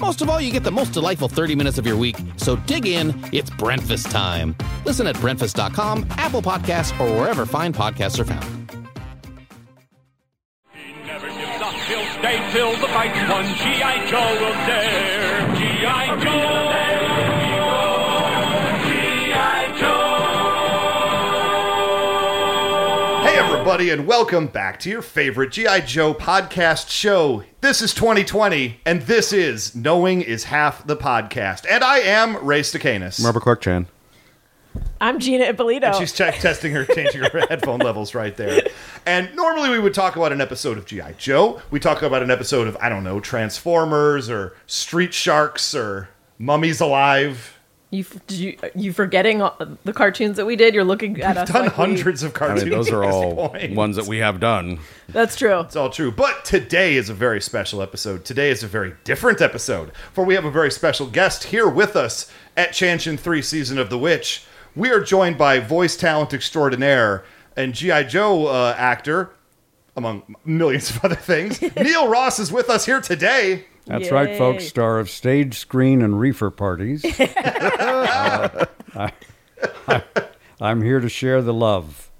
Most of all, you get the most delightful 30 minutes of your week. So dig in, it's breakfast time. Listen at Brentfast.com, Apple Podcasts, or wherever fine podcasts are found. Never gives up, he'll stay till the. G.I. Joe will dare. G.I. Joe. Everybody, and welcome back to your favorite G.I. Joe podcast show. This is 2020, and this is Knowing is Half the Podcast. And I am Ray Stacanus. Robert Clark Chan. I'm Gina Ippolito. She's check- testing her, changing her headphone levels right there. And normally we would talk about an episode of G.I. Joe. We talk about an episode of, I don't know, Transformers or Street Sharks or Mummies Alive. You, f- did you you forgetting the cartoons that we did? You're looking at us. Done like we- hundreds of I cartoons. mean, those are all point. ones that we have done. That's true. It's all true. But today is a very special episode. Today is a very different episode, for we have a very special guest here with us at Chanchin 3 Season of the Witch. We are joined by voice talent extraordinaire and G.I. Joe uh, actor, among millions of other things. Neil Ross is with us here today. That's right, folks. Star of stage, screen, and reefer parties. Uh, I, am here to share the love.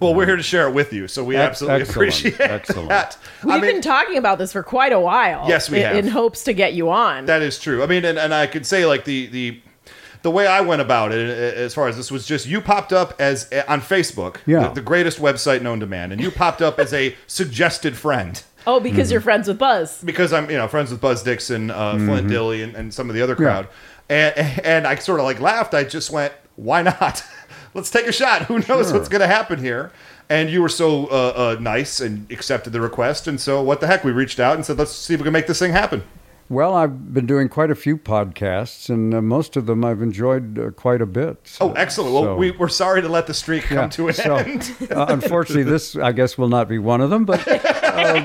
Well, we're here to share it with you, so we Ex- absolutely excellent, appreciate excellent. that. We've I mean, been talking about this for quite a while. Yes, we in, have. in hopes to get you on. That is true. I mean, and, and I could say like the the the way I went about it, uh, as far as this was just you popped up as uh, on Facebook, Yeah. the, the greatest website known to man, and you popped up as a suggested friend oh, because you're friends with Buzz. because I'm you know friends with Buzz Dixon, uh, Mm-hmm. Flint Dille, and, and some of the other crowd, and and I sort of like laughed. I just went, why not? Let's take a shot. Who knows what's going to happen here? And you were so uh, uh, nice and accepted the request, and so what the heck? We reached out and said, let's see if we can make this thing happen. Well, I've been doing quite a few podcasts, and uh, most of them I've enjoyed uh, quite a bit. Oh, So- excellent. Well, so- we, we're sorry to let the streak come yeah, to an so, end. uh, unfortunately, this I guess will not be one of them, but um,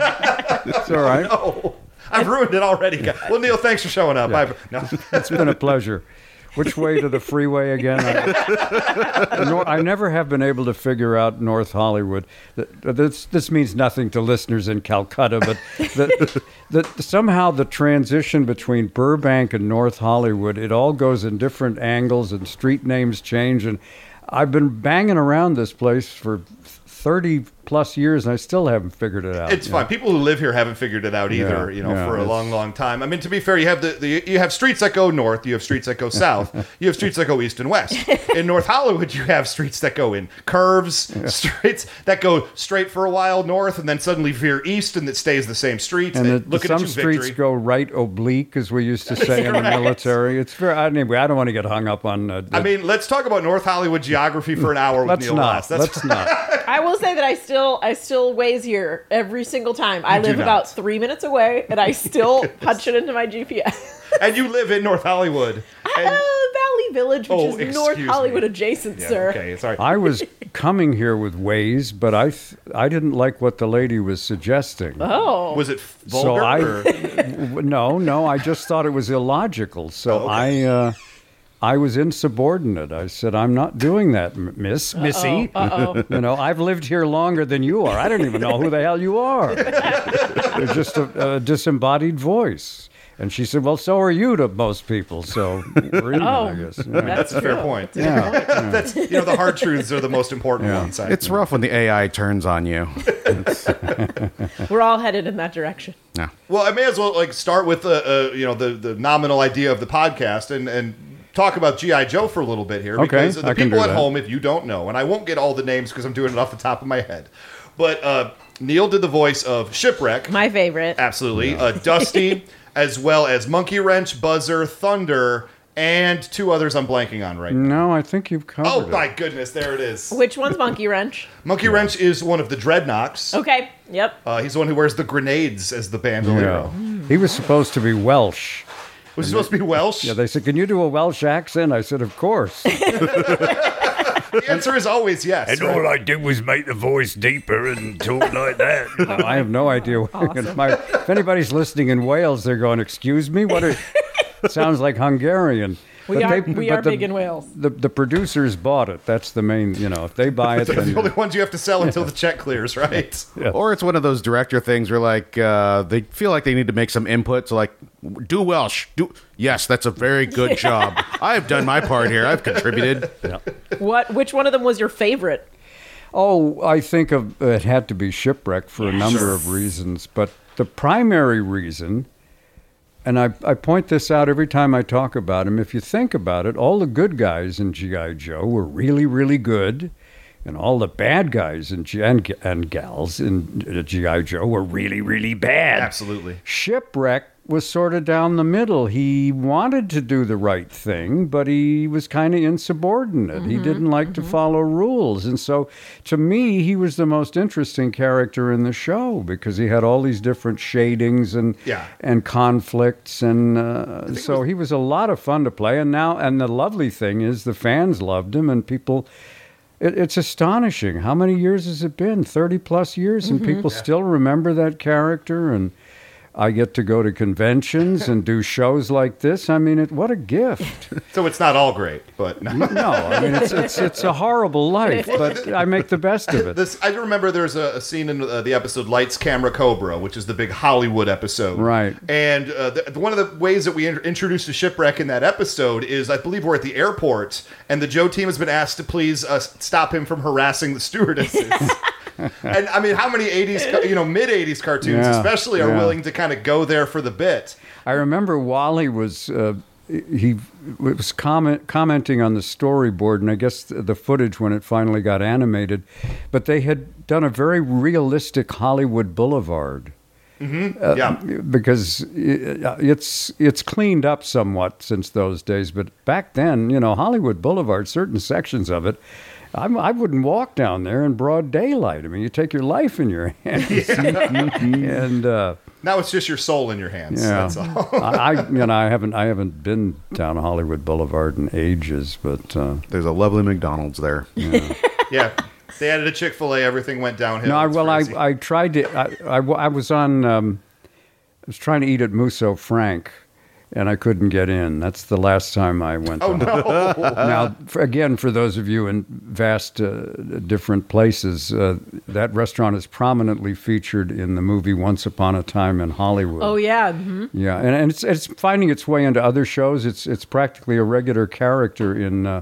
it's all right. Oh, I've ruined it already. Well, Neil, thanks for showing up. I've, no. It's been a pleasure. Which way to the freeway again? I, I never have been able to figure out North Hollywood. This, this means nothing to listeners in Calcutta, but the, the, somehow the transition between Burbank and North Hollywood, it all goes in different angles and street names change. And I've been banging around this place for 30 plus years and I still haven't figured it out. It's fine. know. People who live here haven't figured it out either. Yeah, you know, yeah, for a long, long time. I mean, to be fair, you have the, the you have streets that go north. You have streets that go south. you have streets that go east and west. In North Hollywood, you have streets that go in curves. Streets that go straight for a while north and then suddenly veer east and it stays the same street. And the, look at some you, streets victory. go right oblique, as we used to say in the Correct. military. It's very anyway. I don't want to get hung up on. Uh, I mean, let's talk about North Hollywood geography for an hour with let's Neil not. That's Let's not. I will say that I still I still Waze here every single time. I You do live about three minutes away, and I still punch it into my GPS. and you live in North Hollywood. Uh, Valley Village, which Oh, is North excuse Hollywood me. adjacent, yeah, sir. okay, sorry. I was coming here with Waze, but I th- I didn't like what the lady was suggesting. Oh, Was it so vulgar? I or- no no I just thought it was illogical. So Oh, okay. I. Uh, I was insubordinate. I said, "I'm not doing that, m- Miss Missy. uh-oh. you know, I've lived here longer than you are. I don't even know who the hell you are. It's just a, a disembodied voice." And she said, "Well, so are you to most people. So we're even, Oh. I guess." Yeah. That's a fair point. Yeah. That's you know the hard truths are the most important Yeah. ones. I It's rough when the AI turns on you. we're all headed in that direction. Yeah. Well, I may as well like start with the uh, you know the the nominal idea of the podcast and and talk about GI Joe for a little bit here Okay, because the I can people do at that. home, if you don't know, and I won't get all the names because I'm doing it off the top of my head, but uh, Neil did the voice of Shipwreck. My favorite. Absolutely. Uh, Dusty, as well as Monkey Wrench, Buzzer, Thunder, and two others I'm blanking on right now. No, I think you've covered Oh it. my goodness, there it is. Which one's Monkey Wrench? Monkey Wrench is one of the Dreadnoks. Okay. Yep. Uh, he's the one who wears the grenades as the bandolier. Yeah. He was supposed to be Welsh. Was he supposed to be Welsh? Yeah, they said, "Can you do a Welsh accent?" I said, "Of course." the answer is always yes. And right? all I did was make the voice deeper and talk like that. I have no idea. What, my, if anybody's listening in Wales, they're going, "Excuse me, what?" Are, sounds like Hungarian. We But are they- we are the- big in Wales. The the producers bought it. That's the main. You know, if they buy it, They're then the only ones you have to sell until the check clears, right? Or it's one of those director things where like uh, they feel like they need to make some input. So like, do Welsh. Do yes, that's a very good job. I have done my part here. I've contributed. What? Which one of them was your favorite? Oh, I think of it had to be shipwreck for a number of reasons, but the primary reason, and I, I point this out every time I talk about him. If you think about it, all the good guys in GI Joe were really, really good, and all the bad guys in G- and, and gals in GI Joe were really, really bad. Absolutely. Shipwreck was sort of down the middle. He wanted to do the right thing, but he was kind of insubordinate. He mm-hmm, didn't like to mm-hmm. follow rules. And so, to me, he was the most interesting character in the show because he had all these different shadings and Yeah. and conflicts. And uh, so, he was a lot of fun to play. And now, and the lovely thing is, the fans loved him, and people it's astonishing. How many years has it been? 30 plus years, and mm-hmm. people still remember that character. And I get to go to conventions and do shows like this. I mean, it, what a gift. So it's not all great, but no. No, I mean, it's, it's, it's a horrible life, but I make the best of it. This, I remember there's a, a scene in uh, the episode Lights, Camera, Cobra, which is the big Hollywood episode. Right. And uh, the, one of the ways that we in- introduced a shipwreck in that episode is I believe we're at the airport, and the Joe team has been asked to please uh, stop him from harassing the stewardesses. and I mean, how many 80s, you know, mid 80s cartoons Yeah, especially are yeah. willing to kind of go there for the bit? I remember Wally was uh, he was comment, commenting on the storyboard, and I guess the, the footage when it finally got animated, but they had done a very realistic Hollywood Boulevard. Uh, yeah. because it's it's cleaned up somewhat since those days. But back then, you know, Hollywood Boulevard, certain sections of it, I'm, I wouldn't walk down there in broad daylight. I mean, you take your life in your hands, and uh, Now it's just your soul in your hands. yeah, That's all. I, I you know I haven't I haven't been down Hollywood Boulevard in ages, but uh, There's a lovely McDonald's there. yeah. They added a Chick fil A, everything went downhill. no, I, It's well, I. I tried to. I, I, I was on. Um, I was trying to eat at Musso Frank, and I couldn't get in. That's the last time I went. Oh, to- no. Now, for, again, for those of you in vast uh, different places, uh, that restaurant is prominently featured in the movie Once Upon a Time in Hollywood. Oh yeah. mhm. Yeah, and, and it's it's finding its way into other shows. It's it's practically a regular character in uh,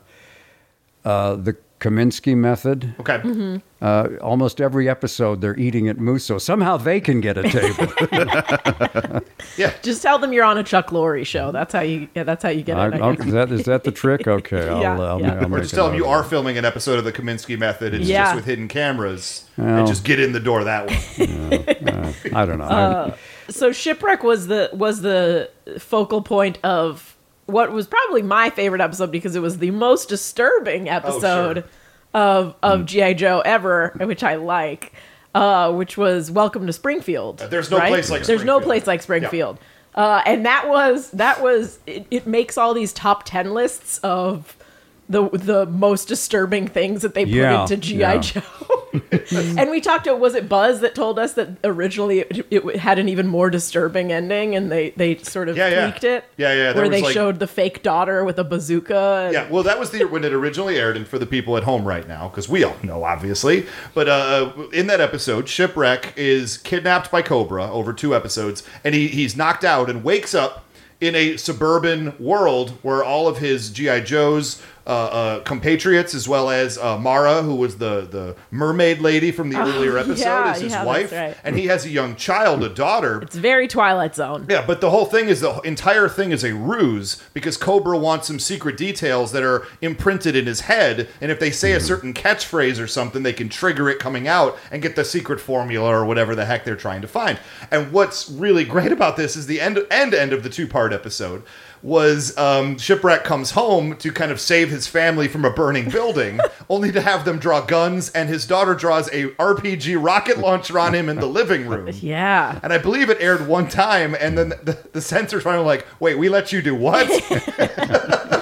uh, the Kominsky Method. Okay. Uh, almost every episode, they're eating at Musso. Somehow they can get a table. Yeah. Just tell them you're on a Chuck Lorre show. That's how you. Yeah, that's how you get I, it. I oh, is that is that the trick? Okay, I'll, Yeah, I'll, yeah. I'll Or just tell them you are filming an episode of the Kominsky Method. It's Yeah. just with hidden cameras, Well. and just get in the door that way. I don't know. Uh, So shipwreck was the was the focal point of what was probably my favorite episode because it was the most disturbing episode of of GI Joe ever, which I like. Uh, which was Welcome to Springfield. There's no right? place like There's no place like Springfield. Uh, and that was that was it, it makes all these top ten lists of the the most disturbing things that they put Yeah, into GI yeah. Joe. and we talked to was it Buzz that told us that originally it, it had an even more disturbing ending, and they they sort of Yeah, yeah. tweaked it. Yeah, yeah, there Where they like- showed the fake daughter with a bazooka. and- Yeah, well, that was the when it originally aired, and for the people at home right now, because we all know, obviously. But uh, in that episode, Shipwreck is kidnapped by Cobra over two episodes, and he, he's knocked out and wakes up in a suburban world where all of his GI Joes, uh, uh, compatriots, as well as uh, Mara, who was the the mermaid lady from the earlier episode, Oh, yeah, is his yeah, that's wife, right. and he has a young child, a daughter. It's very Twilight Zone. Yeah, but the whole thing is the entire thing is a ruse because Cobra wants some secret details that are imprinted in his head, and if they say a certain catchphrase or something, they can trigger it coming out and get the secret formula or whatever the heck they're trying to find. And what's really great about this is the end end end of the two part episode was um, shipwreck comes home to kind of save his family from a burning building, only to have them draw guns, and his daughter draws a RPG rocket launcher on him in the living room. Yeah. And I believe it aired one time, and then the, the censors finally were like, "Wait, we let you do what?"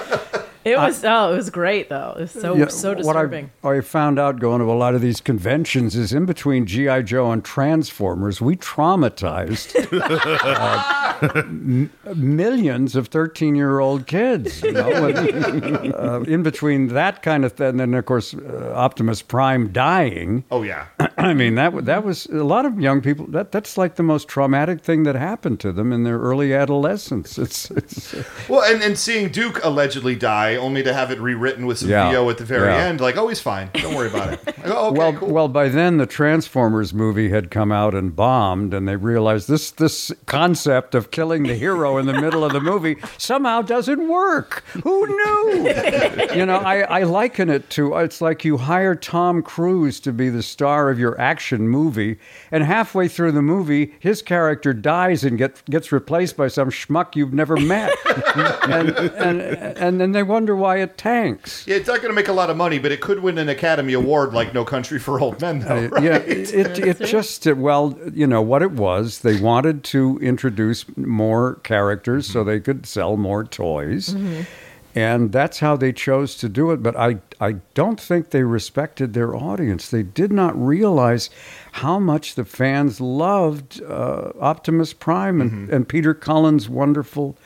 It was oh, it was great though. It was so Yeah, so what I- disturbing. I, found out going to a lot of these conventions is in between GI Joe and Transformers, we traumatized uh, m- millions of thirteen-year-old kids. You know, And, uh, in between that kind of thing, and then of course uh, Optimus Prime dying. oh yeah, I mean that that was a lot of young people. That that's like the most traumatic thing that happened to them in their early adolescence. It's, it's well, and, and seeing Duke allegedly die, only to have it rewritten with some Yeah, VO at the very yeah. end, like, "Oh, he's fine. Don't worry about it." Like, oh, okay, well, cool. well, by then the Transformers movie had come out and bombed, and they realized this this concept of killing the hero in the middle of the movie somehow doesn't work. Who knew? you know, I, I liken it to uh, it's like you hire Tom Cruise to be the star of your action movie, and halfway through the movie, his character dies and get, gets replaced by some schmuck you've never met, and, and and then they wonder why it tanks. yeah, it's not going to make a lot of money, but it could win an Academy Award like No Country for Old Men, though. Uh, Right? Yeah, it, it just, well, you know, what it was, they wanted to introduce more characters so they could sell more toys. And that's how they chose to do it. But I, I don't think they respected their audience. They did not realize how much the fans loved uh, Optimus Prime and, and Peter Cullen's wonderful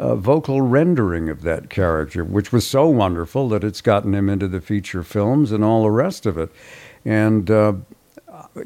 uh, vocal rendering of that character, which was so wonderful that it's gotten him into the feature films and all the rest of it. And uh,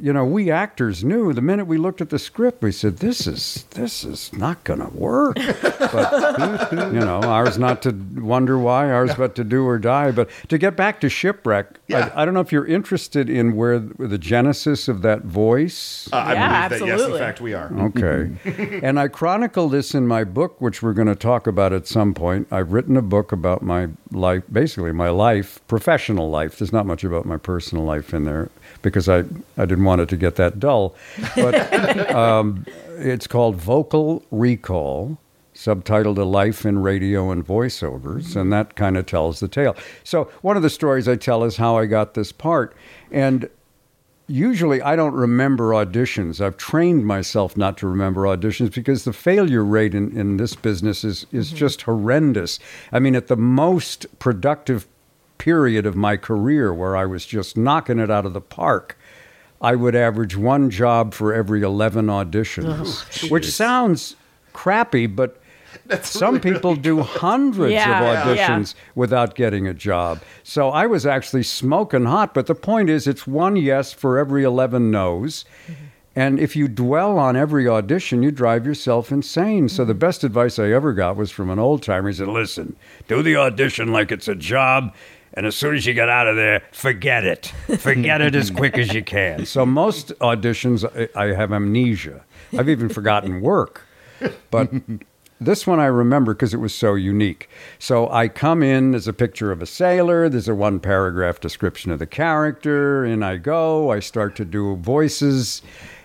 you know, we actors knew the minute we looked at the script, we said, "This is this is not going to work." But you know, ours not to wonder why, ours but to do or die. But to get back to shipwreck, Yeah. I, I don't know if you're interested in where the genesis of that voice. Uh, I Yeah, believe that, yes, in fact, we are. Okay. and I chronicle this in my book, which we're going to talk about at some point. I've written a book about my life, basically my life, professional life. There's not much about my personal life in there because I, I didn't want it to get that dull. But um, it's called Vocal Recall. Subtitled A Life in Radio and Voiceovers, and that kind of tells the tale. So, one of the stories I tell is how I got this part. And usually I don't remember auditions. I've trained myself not to remember auditions because the failure rate in, in this business is, is just horrendous. I mean, at the most productive period of my career where I was just knocking it out of the park, I would average one job for every 11 auditions, oh, which sounds crappy, but some people do hundreds Yeah, of yeah. auditions without getting a job. So I was actually smoking hot. But the point is, it's one yes for every 11 no's. Mm-hmm. And if you dwell on every audition, you drive yourself insane. So the mm-hmm. best advice I ever got was from an old timer. He said, Listen, Do the audition like it's a job, and as soon as you get out of there, forget it. Forget it as quick as you can. So most auditions, I- have amnesia. I've even forgotten work. But this one I remember because it was so unique. So I come in, there's a picture of a sailor, there's a one paragraph description of the character, in I go, I start to do voices,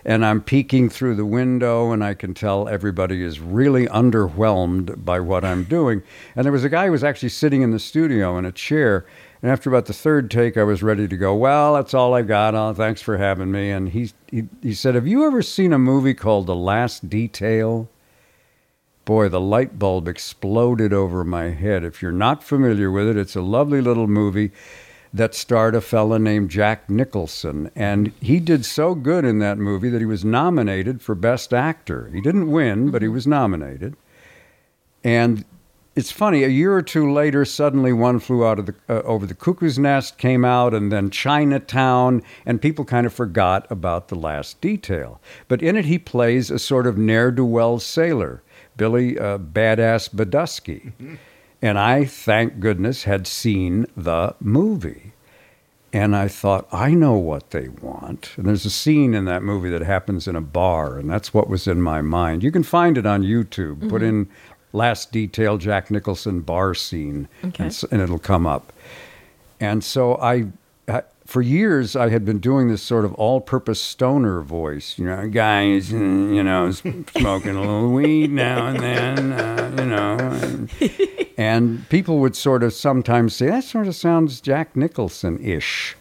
and I'm peeking through the window, and I can tell everybody is really underwhelmed by what I'm doing. And there was a guy who was actually sitting in the studio in a chair. And after about the third take, I was ready to go. Well, that's all I got. Oh, thanks for having me. And he, he he said, "Have you ever seen a movie called The Last Detail?" Boy, the light bulb exploded over my head. If you're not familiar with it, it's a lovely little movie that starred a fella named Jack Nicholson. And he did so good in that movie that he was nominated for Best Actor. He didn't win, but he was nominated. And it's funny, a year or two later, suddenly one flew out of the uh, over the cuckoo's nest came out, and then Chinatown, and people kind of forgot about the last detail. But in it, he plays a sort of ne'er do well sailor, Billy uh, Badass Buddusky. And I, thank goodness, had seen the movie. And I thought, I know what they want. And there's a scene in that movie that happens in a bar, and that's what was in my mind. You can find it on YouTube. Put mm-hmm. in last detail Jack Nicholson bar scene, Okay. and, and it'll come up. And so I, for years, I had been doing this sort of all-purpose stoner voice. You know, guys, mm, you know, smoking a little weed now and then, uh, you know. And, and people would sort of sometimes say, that sort of sounds Jack Nicholson-ish.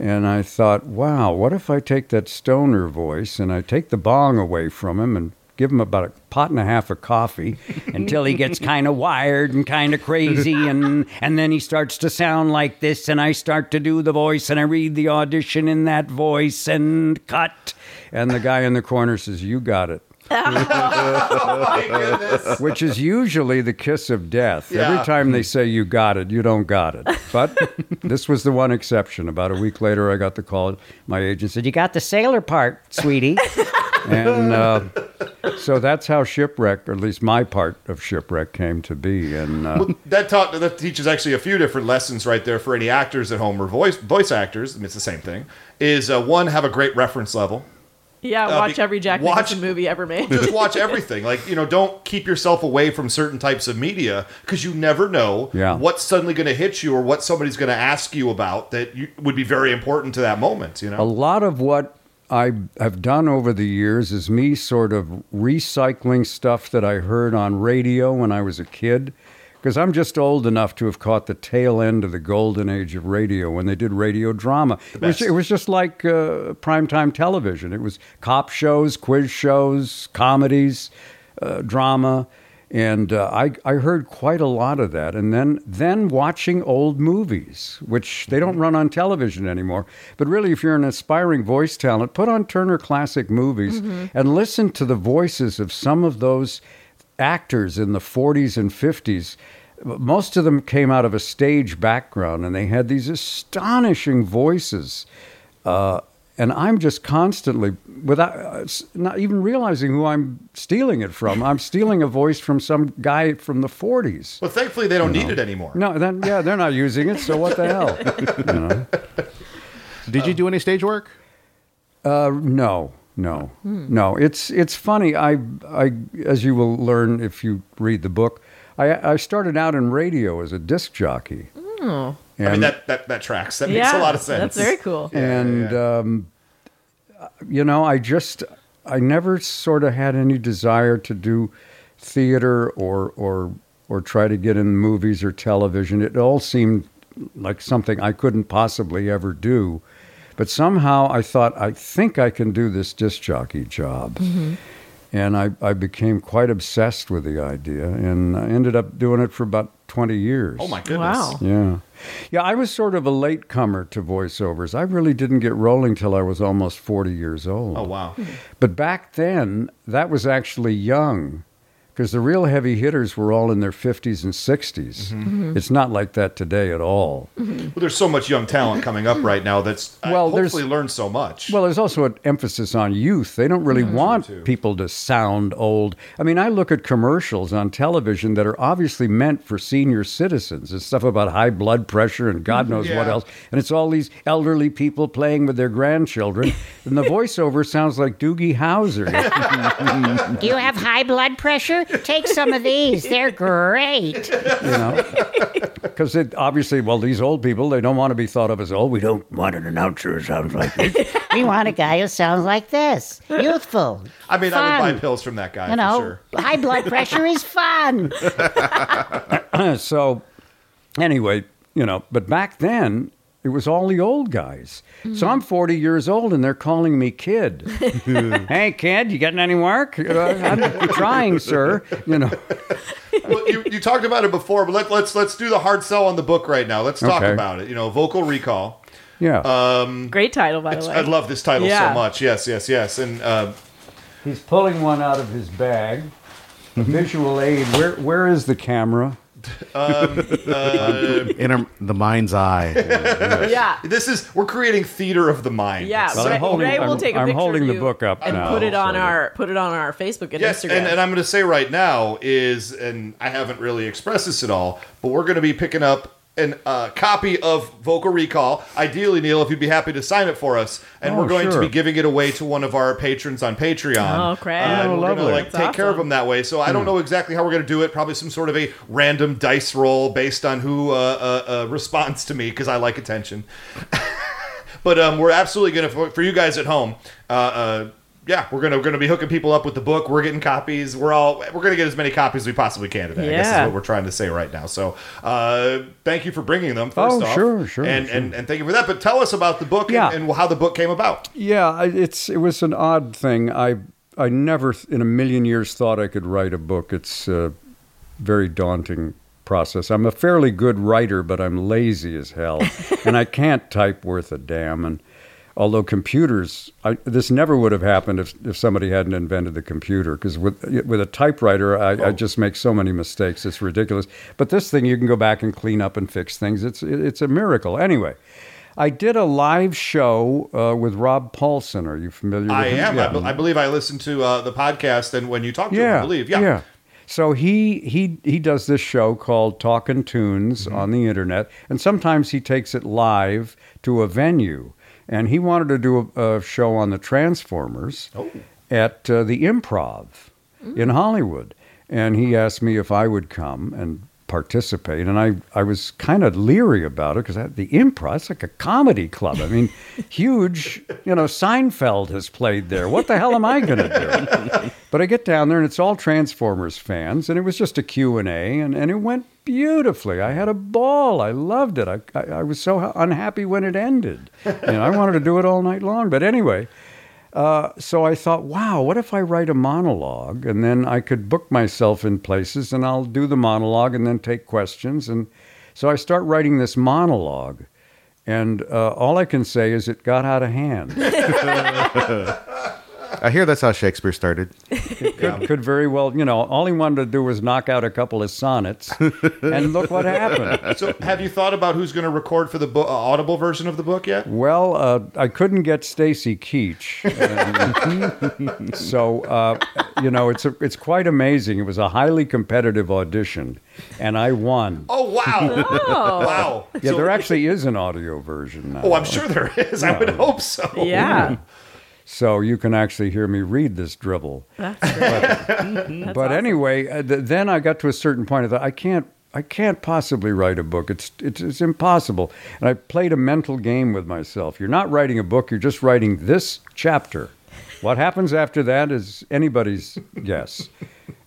And I thought, wow, what if I take that stoner voice and I take the bong away from him and give him about a pot and a half of coffee until he gets kind of wired and kind of crazy and and then he starts to sound like this and I start to do the voice and I read the audition in that voice and cut and the guy in the corner says you got it oh goodness. which is usually the kiss of death. Yeah. Every time they say you got it, you don't got it. But this was the one exception. About a week later, I got the call. My agent said, "You got the sailor part, sweetie." And uh, so that's how shipwreck, or at least my part of shipwreck, came to be. And uh, that taught that teaches actually a few different lessons right there for any actors at home or voice voice actors. I mean, it's the same thing. Is uh, one have a great reference level. Yeah, Uh, watch be- every Jack watch- Nicholson movie ever made. Just watch everything. Like you know, don't keep yourself away from certain types of media because you never know Yeah. what's suddenly going to hit you or what somebody's going to ask you about that you, would be very important to that moment. You know, a lot of what I have done over the years is me sort of recycling stuff that I heard on radio when I was a kid. Because I'm just old enough to have caught the tail end of the golden age of radio when they did radio drama. It was, it was just like uh, primetime television. It was cop shows, quiz shows, comedies, uh, drama. And uh, I, I heard quite a lot of that. And then, then watching old movies, which they don't run on television anymore. But really, if you're an aspiring voice talent, put on Turner Classic Movies and listen to the voices of some of those actors in the 40s and 50s. Most of them came out of a stage background and they had these astonishing voices. Uh, and I'm just constantly, without uh, not even realizing who I'm stealing it from, I'm stealing a voice from some guy from the 40s. Well, thankfully they don't need it anymore. No, then yeah, they're not using it, so what the hell? You know? Did you do any stage work? Uh, no, no, no. It's it's funny. I I as you will learn if you read the book, I I started out in radio as a disc jockey. Oh, And, I mean that, that that tracks. That yeah, makes a lot of sense. That's very cool. and Um, you know, I just I never sort of had any desire to do theater or or or try to get in movies or television. It all seemed like something I couldn't possibly ever do. But somehow I thought, I think I can do this disc jockey job. Mm-hmm. And I, I became quite obsessed with the idea and I ended up doing it for about 20 years. Oh my goodness. Wow. Yeah. Yeah, I was sort of a latecomer to voiceovers. I really didn't get rolling till I was almost 40 years old. Oh wow. Hmm. But back then, that was actually young because the real heavy hitters were all in their 50s and 60s. Mm-hmm. Mm-hmm. mm-hmm. It's not like that today at all. Mm-hmm. Well, there's so much young talent coming up right now that's Well, well, there's- hopefully learned so much. Well, there's also an emphasis on youth. They don't really want too. people to sound old. I mean, I look at commercials on television that are obviously meant for senior citizens. It's stuff about high blood pressure and God knows what else. And it's all these elderly people playing with their grandchildren. and the voiceover sounds like Doogie Howser. You have high blood pressure? Take some of these. They're great. you know because it obviously well these old people they don't want to be thought of as old we don't Want an announcer who sounds like this. We want a guy who sounds like this. Youthful. I mean, I would buy pills from that guy You know, for sure. high blood pressure is fun. so anyway you know but back then it was all the old guys so i'm 40 years old and they're calling me kid hey kid you getting any work Uh, i'm trying sir you know well, you, you talked about it before, but let, let's let's do the hard sell on the book right now. Let's talk Okay. about it. You know, vocal recall. yeah Great title, by the way. I love this title Yeah. so much. Yes, yes, yes. And uh, he's pulling one out of his bag visual aid where where is the camera Um, uh, In the mind's eye. yeah. This is we're creating theater of the mind. Yeah, Well, I'm Ray, holding- Ray will I'm- take a I'm picture holding of the you book up and now, put it on so- our put it on our Facebook and Yes, Instagram. and, and I'm going to say right now is, and I haven't really expressed this at all, but we're going to be picking up a uh, copy of Vocal Recall. Ideally, Neil, if you'd be happy to sign it for us, and Oh, we're going to be giving it away to one of our patrons on Patreon. Oh, crap. Uh, Oh, we're going to like That's take care of them that way. So I don't know exactly how we're going to do it. Probably some sort of a random dice roll based on who uh, uh, uh, responds to me because I like attention. But um, we're absolutely gonna for, for you guys at home. Yeah, we're gonna we're gonna be hooking people up with the book. We're getting copies. We're all we're gonna get as many copies as we possibly can today. I guess is what we're trying to say right now. So uh, thank you for bringing them. First Oh, off, sure, sure, and, sure. and and thank you for that. But tell us about the book Yeah. and, and how the book came about. Yeah, it's it was an odd thing. I I never in a million years thought I could write a book. It's a very daunting process. I'm a fairly good writer, but I'm lazy as hell, and I can't type worth a damn. And although computers, I, this never would have happened if if somebody hadn't invented the computer. Because with with a typewriter, I, I just make so many mistakes. It's ridiculous. But this thing, you can go back and clean up and fix things. It's it's a miracle. Anyway. I did a live show uh, with Rob Paulsen. Are you familiar with I him? am. Yeah. I, be- I believe I listened to uh, the podcast and when you talked to yeah, him, I believe. Yeah. So he he he does this show called Talkin' Tunes Mm-hmm. on the internet, and sometimes he takes it live to a venue. And he wanted to do a, a show on the Transformers Oh. at uh, the Improv in Hollywood, and he asked me if I would come and participate, and I, I was kind of leery about it because the Improv it's like a comedy club. I mean, huge. You know, Seinfeld has played there. What the hell am I going to do? But I get down there and it's all Transformers fans, and it was just a Q and A, and and it went beautifully. I had a ball. I loved it. I I, I was so unhappy when it ended. You know, I wanted to do it all night long. But anyway. Uh, so I thought, wow, what if I write a monologue and then I could book myself in places and I'll do the monologue and then take questions. And so I start writing this monologue. And uh, all I can say is it got out of hand. I hear that's how Shakespeare started. could, could very well, you know, all he wanted to do was knock out a couple of sonnets, and look what happened. So have you thought about who's going to record for the bo- uh, audible version of the book yet? Well, uh, I couldn't get Stacy Keach, and so uh, you know, it's a, it's quite amazing. It was a highly competitive audition, and I won. Oh wow! Oh. Wow! Yeah, So- there actually is an audio version now. Oh, I'm sure there is. I would hope so. yeah, So you can actually hear me read this dribble. that's great. but anyway, uh, th- then I got to a certain point. I thought I can't, I can't possibly write a book. It's, it's it's impossible. And I played a mental game with myself. You're not writing a book. You're just writing this chapter. What happens after that is anybody's guess.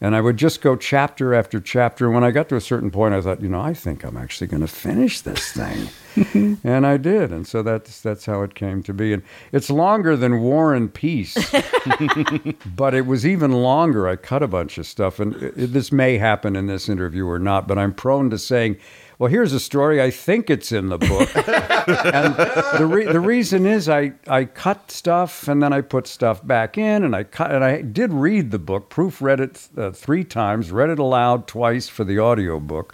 And I would just go chapter after chapter. And when I got to a certain point, I thought, you know, I think I'm actually going to finish this thing. and I did. And so that's that's how it came to be. And it's longer than War and Peace but it was even longer. I cut a bunch of stuff, and it, this may happen in this interview or not, but I'm prone to saying, well, here's a story. I think it's in the book. and the, re- the reason is I, I cut stuff and then I put stuff back in, and I cut, and I did read the book, proofread it uh, three times, read it aloud twice for the audio book.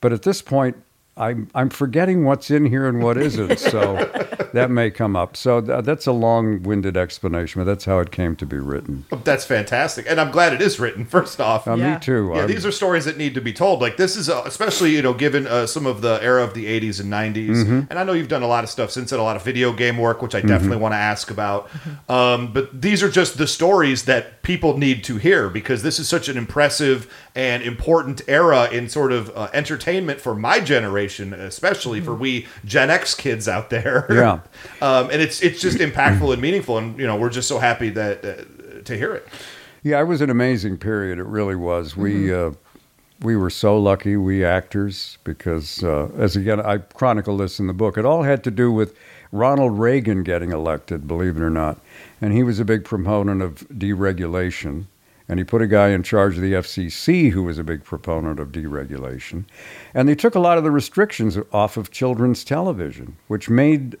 But at this point, I'm, I'm forgetting what's in here and what isn't. So that may come up. So th- that's a long winded explanation, but that's how it came to be written. That's fantastic, and I'm glad it is written. First off, Uh, Yeah. Me too. yeah, I'm- these are stories that need to be told. Like this is, uh, especially you know, given uh, some of the era of the '80s and '90s, Mm-hmm. and I know you've done a lot of stuff since then, a lot of video game work, which I definitely want to ask about. Um, but these are just the stories that people need to hear because this is such an impressive and important era in sort of uh, entertainment for my generation, especially for we Gen X kids out there. Yeah. Um, and it's it's just impactful and meaningful, and you know, we're just so happy that uh, to hear it. Yeah, it was an amazing period. It really was. We uh, we were so lucky, we actors, because uh, as again I chronicle this in the book. It all had to do with Ronald Reagan getting elected, believe it or not, and he was a big proponent of deregulation. And he put a guy in charge of the FCC who was a big proponent of deregulation. And they took a lot of the restrictions off of children's television, which made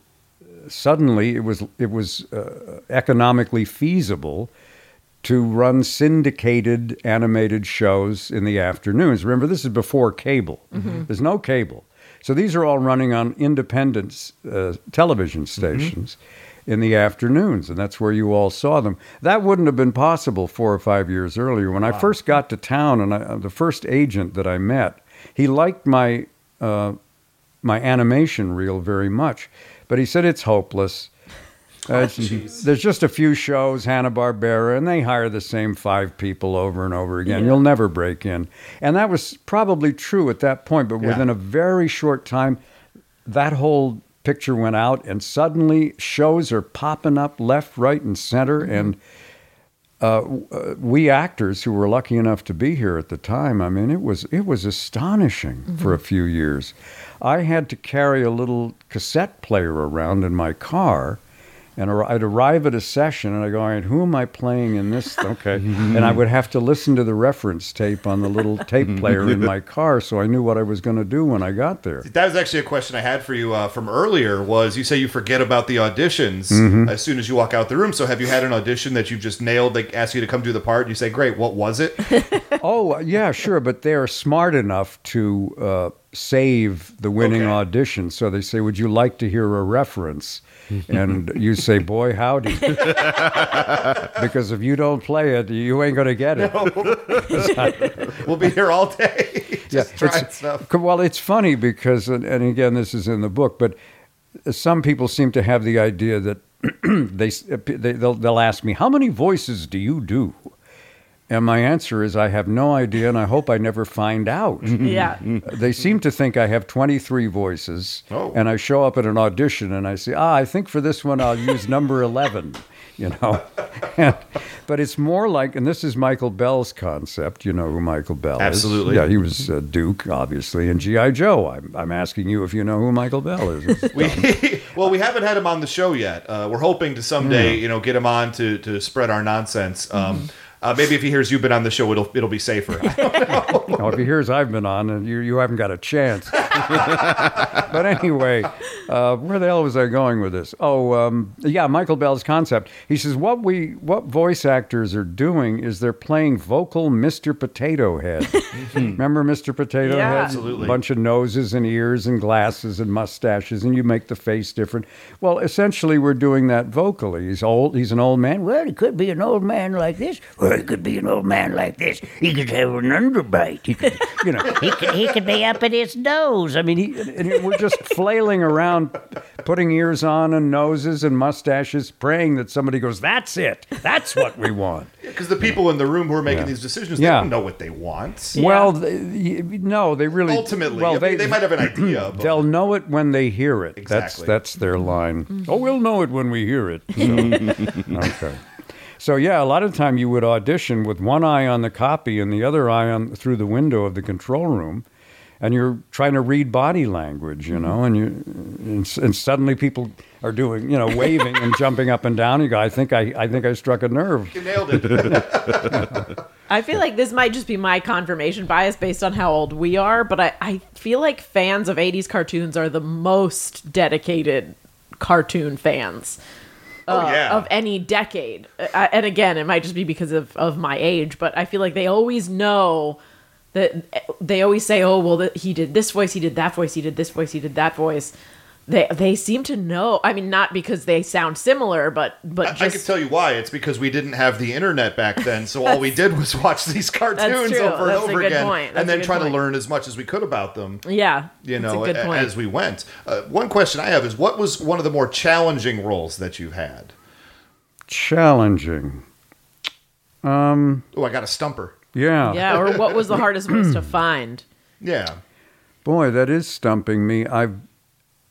suddenly it was it was uh, economically feasible to run syndicated animated shows in the afternoons. Remember, this is before cable. There's no cable. So these are all running on independent uh, television stations in the afternoons, and that's where you all saw them. That wouldn't have been possible four or five years earlier. When I first got to town, and I, the first agent that I met, he liked my uh, my animation reel very much, but he said it's hopeless. Uh, there's just a few shows, Hanna Barbera, and they hire the same five people over and over again. You'll never break in, and that was probably true at that point. But Yeah. within a very short time, that whole picture went out, and suddenly shows are popping up left, right, and center. And uh, uh, we actors who were lucky enough to be here at the time, I mean, it was it was astonishing for a few years. I had to carry a little cassette player around in my car. And I'd arrive at a session and I go, all right, who am I playing in this? Okay. and I would have to listen to the reference tape on the little tape player in my car so I knew what I was going to do when I got there. That was actually a question I had for you uh, from earlier. Was you say you forget about the auditions Mm-hmm. as soon as you walk out the room? So have you had an audition that you've just nailed? They ask you to come do the part. And you say, "Great, what was it?" Oh, yeah, sure. But they're smart enough to uh, save the winning Okay. audition. So they say, Would you like to hear a reference? And you say, Boy, howdy. because if you don't play it, you ain't going to get it. we'll be here all day, just Yeah, trying stuff. Well, it's funny because, and, and again, this is in the book, but some people seem to have the idea that they, they they'll, they'll ask me, "How many voices do you do?" And my answer is, I have no idea, and I hope I never find out. Yeah. They seem to think I have 23 voices, Oh. and I show up at an audition and I say, ah, I think for this one I'll use number 11, you know. And- but it's more like, and this is Michael Bell's concept. You know who Michael Bell Absolutely. is. Yeah, he was uh, Duke, obviously, and G.I. Joe. I'm, I'm asking you if you know who Michael Bell is. We, well, we haven't had him on the show yet. Uh, we're hoping to someday, you know, get him on to to spread our nonsense. Um, uh, maybe if he hears you've been on the show, it'll it'll be safer. Now, if he hears I've been on, and you, you haven't got a chance. but anyway, uh, where the hell was I going with this? Oh, um, yeah, Michael Bell's concept. He says what we what voice actors are doing is they're playing vocal Mr. Potato Head. Remember Mr. Potato Yeah. Head? Absolutely. A bunch of noses and ears and glasses and mustaches, and you make the face different. Well, essentially, we're doing that vocally. He's old. He's an old man. Well, Well, he could be an old man like this, or he could be an old man like this. He could have an underbite. He could, you know. he could, he could be up at his nose. I mean, he, and we're just flailing around, putting ears on and noses and mustaches, praying that somebody goes, "That's it. That's what we want." Because the people in the room who are making Yeah. these decisions, Yeah. they don't know what they want. Well, they, no, they really Ultimately, Well, I mean, they, might have an idea. But They'll know it when they hear it. Exactly. That's that's their line. Mm-hmm. Oh, we'll know it when we hear it. So, okay. So yeah, a lot of time you would audition with one eye on the copy and the other eye on through the window of the control room, and you're trying to read body language, you know, and you and, and suddenly people are doing, you know, waving and jumping up and down. You go, I think I I think I struck a nerve. you nailed it. I feel like this might just be my confirmation bias based on how old we are, but I, I feel like fans of 80s cartoons are the most dedicated cartoon fans oh uh, yeah. of any decade. Uh, and again, it might just be because of, of my age, but I feel like they always know that they always say, oh, well, th- he did this voice, he did that voice, he did this voice, he did that voice. They, they seem to know. I mean, not because they sound similar, but but I, I can tell you why. It's because we didn't have the internet back then, so all we did was watch these cartoons true. over and That's a over good again, point. That's and then good try to learn as much as we could about them. yeah, You know, a good point. as we went. Uh, one question I have is, what was one of the more challenging roles that you've had? Challenging. Um, Oh, I got a stumper. Yeah. yeah, or what was the hardest voice to find? Yeah. Boy, that is stumping me. I've,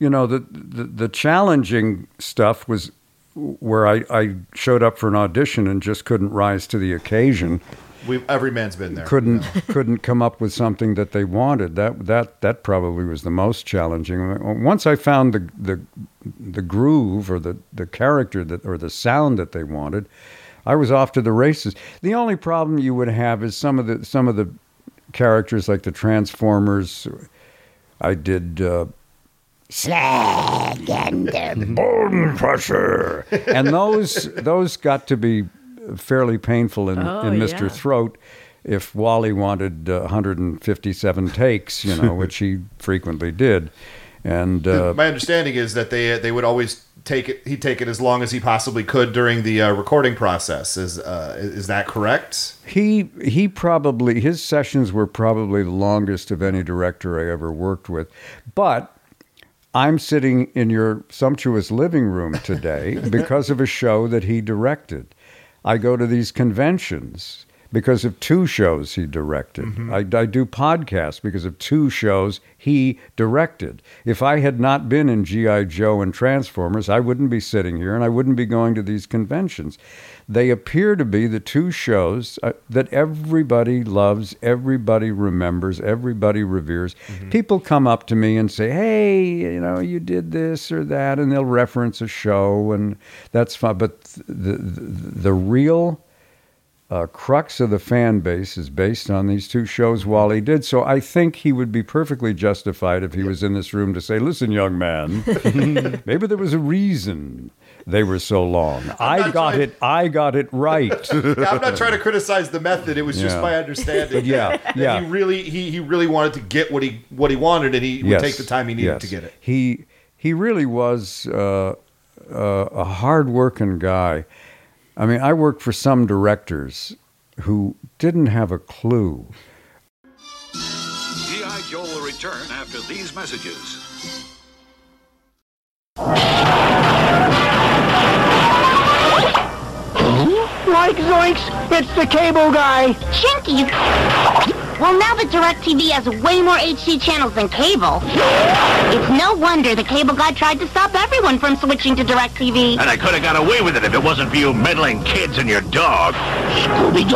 you know, the the, the challenging stuff was where I, I showed up for an audition and just couldn't rise to the occasion. We every man's been there. Couldn't couldn't come up with something that they wanted. That that that probably was the most challenging. Once I found the the the groove or the the character that or the sound that they wanted, I was off to the races. The only problem you would have is some of the some of the characters like the Transformers. I did. Uh, Slag and Bone crusher. and those those got to be fairly painful in, Oh, in Mr. yeah. Throat if Wally wanted uh, 157 takes, you know, which he frequently did. And uh, My understanding is that they they would always take it. He'd take it as long as he possibly could during the uh, recording process. Is uh, is that correct? He he probably his sessions were probably the longest of any director I ever worked with, but I'm sitting in your sumptuous living room today because of a show that he directed. I go to these conventions because of two shows he directed. Mm-hmm. I, I do podcasts because of two shows he directed. If I had not been in G.I. Joe and Transformers, I wouldn't be sitting here and I wouldn't be going to these conventions. They appear to be the two shows uh, that everybody loves, everybody remembers, everybody reveres. People come up to me and say, "Hey, you know, you did this or that," and they'll reference a show, and that's fine. But the the, the real uh, crux of the fan base is based on these two shows Wally did. So I think he would be perfectly justified if he was in this room to say, "Listen, young man, maybe there was a reason." They were so long. I got it. I got it right. Yeah, I'm not trying to criticize the method. It was just my understanding. But yeah, that yeah. He really he, he really wanted to get what he what he wanted, and he would take the time he needed yes. to get it. He he really was uh, uh, a hard-working guy. I mean, I worked for some directors who didn't have a clue. G.I. Joe will return after these messages. Like Zoinks, it's the cable guy. Chinky. Well, now that DirecTV has way more HD channels than cable, it's no wonder the cable guy tried to stop everyone from switching to DirecTV. And I could have got away with it if it wasn't for you meddling kids and your dog. Scooby-Doo!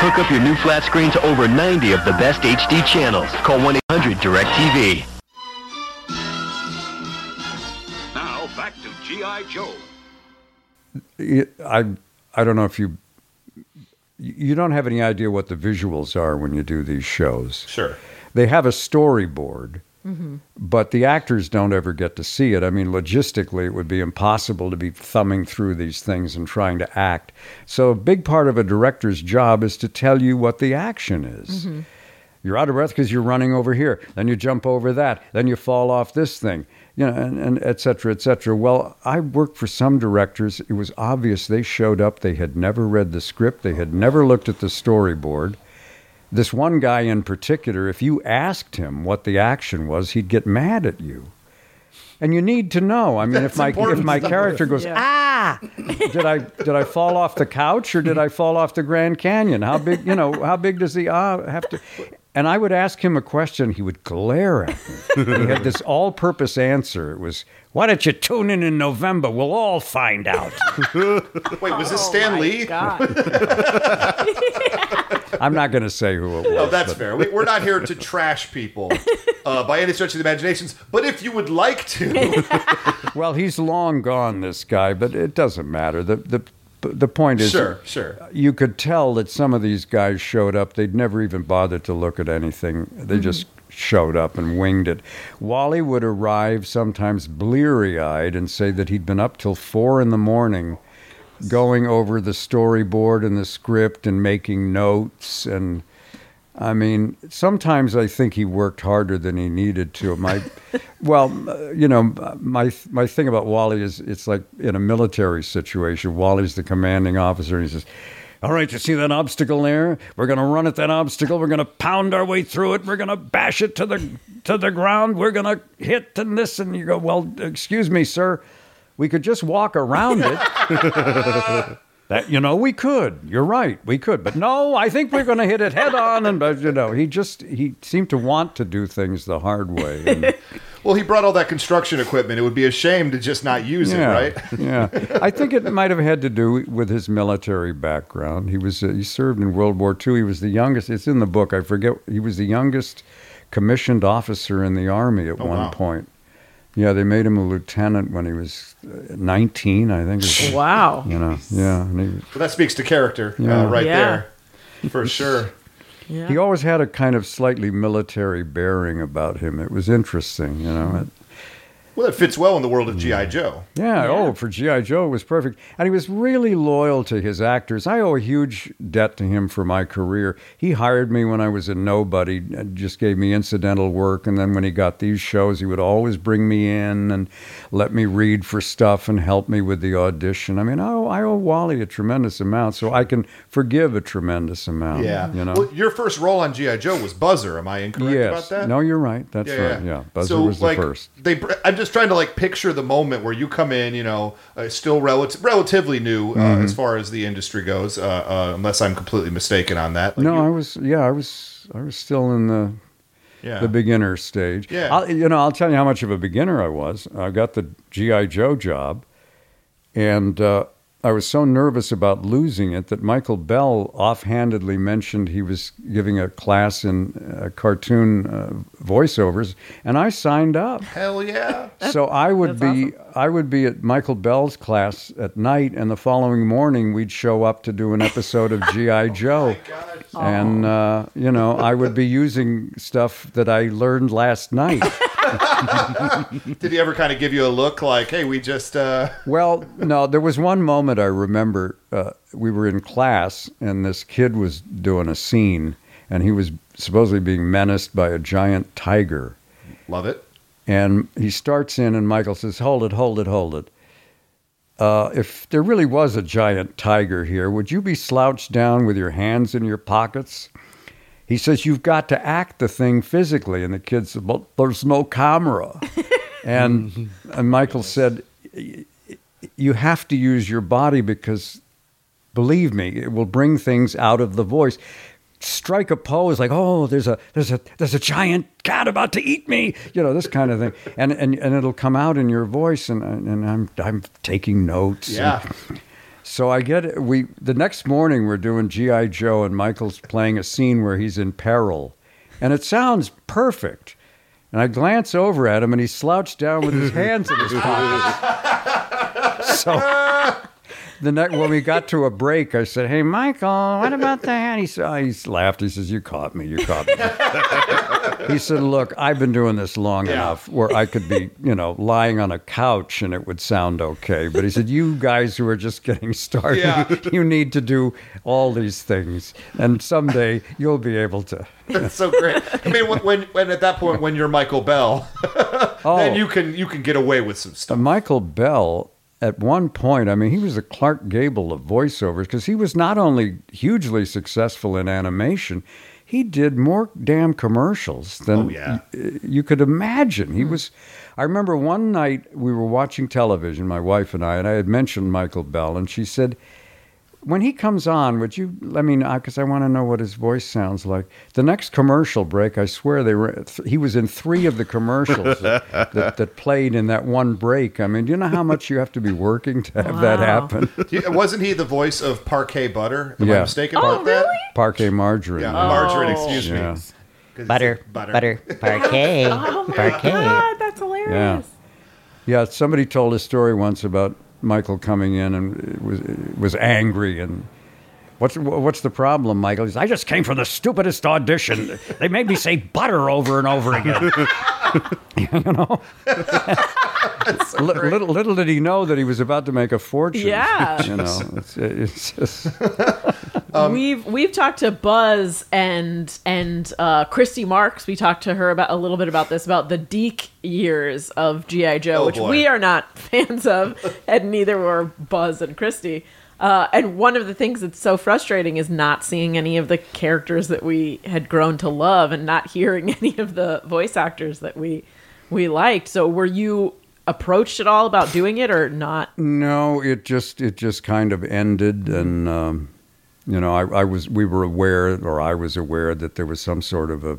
Hook up your new flat screen to over 90 of the best HD channels. Call 1-800-DIRECTV. Now back to G.I. Joe. I I don't know if you you don't have any idea what the visuals are when you do these shows. Sure. They have a storyboard, mm-hmm. but the actors don't ever get to see it. I mean, logistically, it would be impossible to be thumbing through these things and trying to act. So, a big part of a director's job is to tell you what the action is. Mm-hmm. You're out of breath because you're running over here. Then you jump over that. Then you fall off this thing. You know, and, and et cetera, et cetera. Well, I worked for some directors. It was obvious they showed up. They had never read the script. They had never looked at the storyboard. This one guy in particular, if you asked him what the action was, he'd get mad at you. And you need to know. I mean, if my if my character goes, Yeah. ah, did I did I fall off the couch or did I fall off the Grand Canyon? How big, you know, how big does the ah have to? And I would ask him a question. He would glare at me. He had this all-purpose answer. It was, "Why don't you tune in in November? We'll all find out." Wait, was this Stan Oh my Lee? God. I'm not going to say who it was. No, that's but- fair. We, we're not here to trash people uh, by any stretch of the imaginations. But if you would like to, Well, he's long gone, this guy, but it doesn't matter. The the the point is, sure, sure. you could tell that some of these guys showed up. They'd never even bothered to look at anything. They mm-hmm. just showed up and winged it. Wally would arrive sometimes bleary eyed and say that he'd been up till four in the morning going over the storyboard and the script and making notes and I mean, sometimes I think he worked harder than he needed to. My, well, uh, you know, my my thing about Wally is it's like in a military situation. Wally's the commanding officer, and he says, "All right, you see that obstacle there? We're going to run at that obstacle. We're going to pound our way through it. We're going to bash it to the to the ground. We're going to hit and this." And you go, "Well, excuse me, sir, we could just walk around it." That you know we could. You're right. We could, but no. I think we're going to hit it head on. And but you know he just he seemed to want to do things the hard way. And, Well, he brought all that construction equipment. It would be a shame to just not use yeah, it, right? yeah. I think it might have had to do with his military background. He was uh, he served in World War II. He was the youngest. It's in the book. I forget. He was the youngest commissioned officer in the army at Oh, one wow. point. Yeah, they made him a lieutenant when he was uh, 19, I think. or something. Wow. You know, yeah. And he, Well, that speaks to character Yeah. uh, right Yeah. there, for sure. Yeah. He always had a kind of slightly military bearing about him. It was interesting, you know. It- Well, it fits well in the world of GI Joe. Yeah, oh, for G.I. Joe, it was perfect. And he was really loyal to his actors. I owe a huge debt to him for my career. He hired me when I was a nobody, and just gave me incidental work. And then when he got these shows, he would always bring me in and let me read for stuff and help me with the audition. I mean, I owe, I owe Wally a tremendous amount, so I can forgive a tremendous amount. Yeah. You know? Well, your first role on GI Joe was Buzzer. Am I incorrect yes. about that? No, you're right. That's right. Yeah. Buzzer so, was the like, first. They, br- I'm just trying to like picture the moment where you come in, you know, uh, still relative, relatively new uh, Mhm. as far as the industry goes, uh, uh, unless I'm completely mistaken on that. Like, no, you- I was. Yeah, I was. I was still in the Yeah. the beginner stage. Yeah. I'll, you know, I'll tell you how much of a beginner I was. I got the GI Joe job, and uh, I was so nervous about losing it that Michael Bell offhandedly mentioned he was giving a class in uh, cartoon uh, voiceovers, and I signed up. Hell yeah! So I would be I would be at Michael Bell's class at night, and the following morning we'd show up to do an episode of GI Joe, and uh, you know I would be using stuff that I learned last night. Did he ever kind of give you a look like, hey, we just. Uh... Well, no, there was one moment I remember. Uh, we were in class, and this kid was doing a scene, and he was supposedly being menaced by a giant tiger. Love it. And he starts in, and Michael says, Hold it, hold it, hold it. Uh, if there really was a giant tiger here, would you be slouched down with your hands in your pockets? He says, You've got to act the thing physically. And the kid said, Well, there's no camera. and, mm-hmm. and Michael said, You have to use your body because, believe me, it will bring things out of the voice. Strike a pose like, oh, there's a there's a there's a giant cat about to eat me, you know, this kind of thing, and and, and it'll come out in your voice, and and I'm I'm taking notes. and- Yeah. So I get it. We the next morning we're doing GI Joe and Michael's playing a scene where he's in peril, and it sounds perfect. And I glance over at him and he slouched down with his hands in his pockets. so the next when we got to a break, I said, "Hey, Michael, what about that?" He said, oh, he laughed. He says, "You caught me. You caught me." he said, "Look, I've been doing this long enough where I could be, you know, lying on a couch and it would sound okay." But he said, "You guys who are just getting started, Yeah. you need to do all these things, and someday you'll be able to." That's so great. I mean, when, when, when at that point, when you're Michael Bell, then oh. you can you can get away with some stuff. Michael Bell, at one point, I mean, he was the Clark Gable of voiceovers because he was not only hugely successful in animation, he did more damn commercials than Oh, yeah. y- uh, you could imagine. He hmm. was. I remember one night we were watching television, my wife and I, and I had mentioned Michael Bell, and she said, when he comes on, would you let me know? Because I want to know what his voice sounds like. The next commercial break, I swear they were. Th- he was in three of the commercials that, that, that played in that one break. I mean, do you know how much you have to be working to have that happen? Wasn't he the voice of Parkay Butter? Am I Yeah. mistaken Oh, about that? Parkay margarine. Yeah, margarine, excuse me. Yeah. 'Cause it's Butter, butter. butter, Parkay, Oh my Parkay. god, that's hilarious. Yeah. Yeah, somebody told a story once about Michael coming in and was was angry and what's what's the problem, Michael? Says, I just came from the stupidest audition. They made me say butter over and over again. you know. Li- little, little did he know that he was about to make a fortune. Yeah. you know, it's, it's just we've we've talked to Buzz and and uh, Christy Marx. We talked to her about a little bit about this about the DIC years of GI Joe, Oh, which boy. we are not fans of, and neither were Buzz and Christy. Uh, and one of the things that's so frustrating is not seeing any of the characters that we had grown to love, and not hearing any of the voice actors that we we liked. So, were you approached at all about doing it or not? No, it just it just kind of ended, and um, you know, I, I was we were aware, or I was aware that there was some sort of a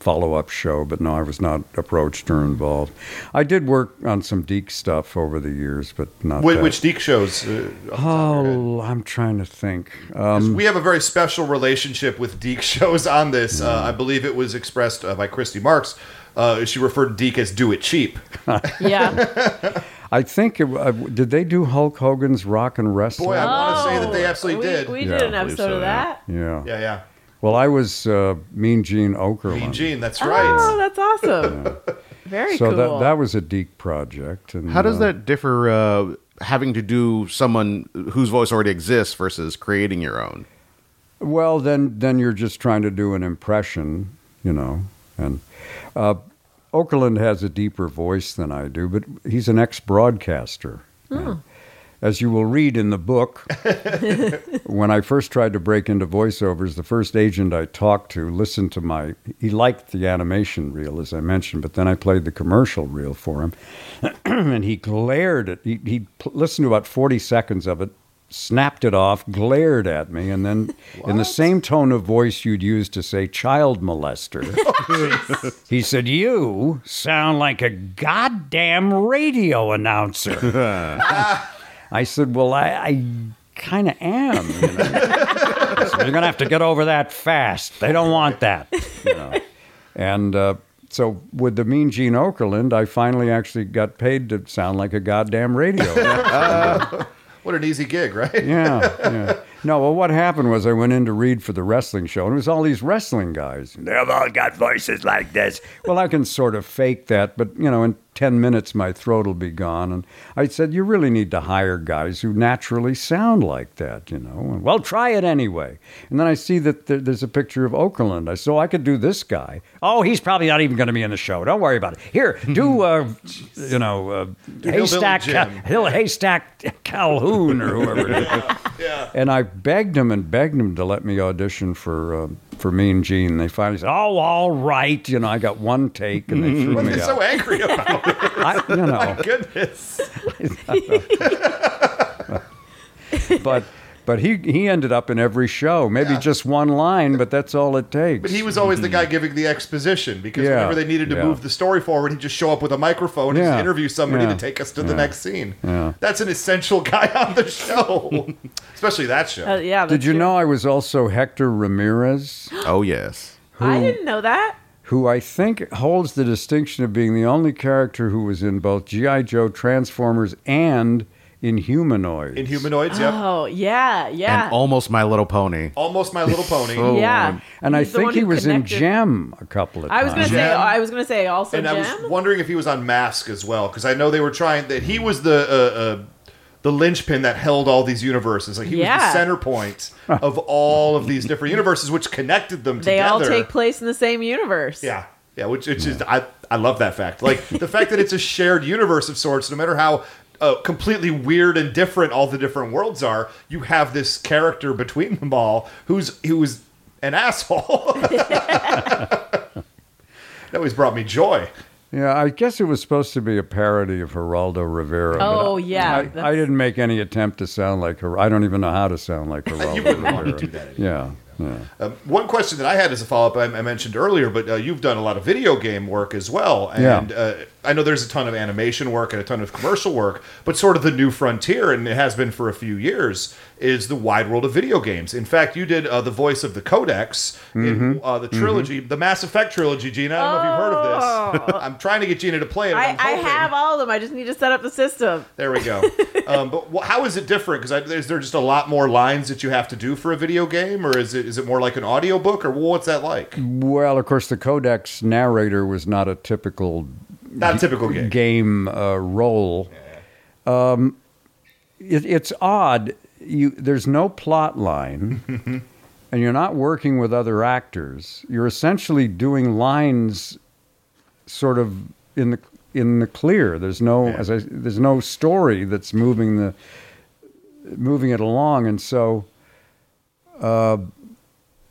follow up show, but no, I was not approached or involved. I did work on some DIC stuff over the years, but not Which, that. which DIC shows? Uh, Oh, I'm trying to think. Um, we have a very special relationship with DIC shows on this. Uh, I believe it was expressed uh, by Christy Marx. Uh, she referred to DIC as "Do It Cheap." Yeah. I think it, uh, did they do Hulk Hogan's Rock and Wrestling? Boy, I want to say that they absolutely we, did. We Yeah, did an episode so, of that. Yeah. Yeah, yeah. Well, I was uh, Mean Gene Okerlund. Mean Gene, that's right. Oh, that's awesome. Very so cool. So that that was a DIC project. And, How does uh, that differ? Uh, having to do someone whose voice already exists versus creating your own. Well, then, then you're just trying to do an impression, you know. And uh, Okerlund has a deeper voice than I do, but he's an ex-broadcaster. Hmm. As you will read in the book, when I first tried to break into voiceovers, the first agent I talked to listened to my. He liked the animation reel, as I mentioned, but then I played the commercial reel for him, and he glared at. He, he listened to about forty seconds of it, snapped it off, glared at me, and then in the same tone of voice you'd use to say child molester, he said, "You sound like a goddamn radio announcer." I said, "Well, I, I kind of am." You so you're gonna have to get over that fast. They don't want that. You know? And uh, so with the Mean Gene Okerlund, I finally actually got paid to sound like a goddamn radio. What an easy gig, right? yeah, yeah. No, well, what happened was I went in to read for the wrestling show, and it was all these wrestling guys. They've all got voices like this. Well, I can sort of fake that, but you know, in ten minutes my throat will be gone. And I said, you really need to hire guys who naturally sound like that, you know. And, well, try it anyway. And then I see that there, there's a picture of Okerlund. I said, oh, I could do this guy. Oh, he's probably not even going to be in the show. Don't worry about it. Here, do uh, you know uh, Hillbilly haystack Jim. Hill haystack Calhoun or whoever it is. Yeah. And I begged him and begged him to let me audition for uh, for Mean Gene. They finally said, "Oh, all right." You know, I got one take, and they threw What me out. so angry about? It? I, you know, My goodness. but but he he ended up in every show. Maybe just one line, but that's all it takes. But he was always the guy giving the exposition because Yeah, whenever they needed to yeah. move the story forward, he'd just show up with a microphone and Yeah, just interview somebody yeah, to take us to the next scene. yeah. That's an essential guy on the show, especially that show. Uh, yeah. Did you true. know I was also Hector Ramirez? Oh yes. I didn't know that. who I think holds the distinction of being the only character who was in both G.I. Joe Transformers and Inhumanoid. In humanoids, yep. Oh yeah, yeah. And almost My Little Pony. Almost My Little Pony. Yeah. And I He's the think he who was in Jem a couple of times. I was times. gonna say. Jem. I was gonna say also and I was wondering if he was on Mask as well because I know they were trying that he was the uh, uh, the linchpin that held all these universes. Like he was Yeah. the center point of all of these different universes, which connected them together. they together. all take place in the same universe. Yeah, yeah, which which is I I love that fact. Like the fact that it's a shared universe of sorts. No matter how uh, completely weird and different all the different worlds are, you have this character between them all who's who's an asshole. that always brought me joy. Yeah, I guess it was supposed to be a parody of Geraldo Rivera. Oh, I- yeah, I, I didn't make any attempt to sound like her. I don't even know how to sound like Geraldo You wouldn't Rivera. want to do that. Yeah, yeah. Um, one question that I had as a follow up, I, I mentioned earlier, but uh, you've done a lot of video game work as well, Yeah. and uh, I know there's a ton of animation work and a ton of commercial work, but sort of the new frontier, and it has been for a few years, is the wide world of video games. In fact, you did uh, the voice of the Codex in Mhm. uh, the trilogy, the Mass Effect trilogy. Gina, I don't know if you've heard of this. Oh. I'm trying to get Gina to play it. and I, I'm I have all of them. I just need to set up the system. There we go. um, but wh- how is it different? Because is there just a lot more lines that you have to do for a video game, or is it is it more like an audiobook, or what's that like? Well, of course, the Codex narrator was not a typical, Not typical gig. game uh, role. Um, it, it's odd. You there's no plot line, and you're not working with other actors. You're essentially doing lines, sort of in the in the clear. There's no as I, there's no story that's moving the moving it along, and so. Uh,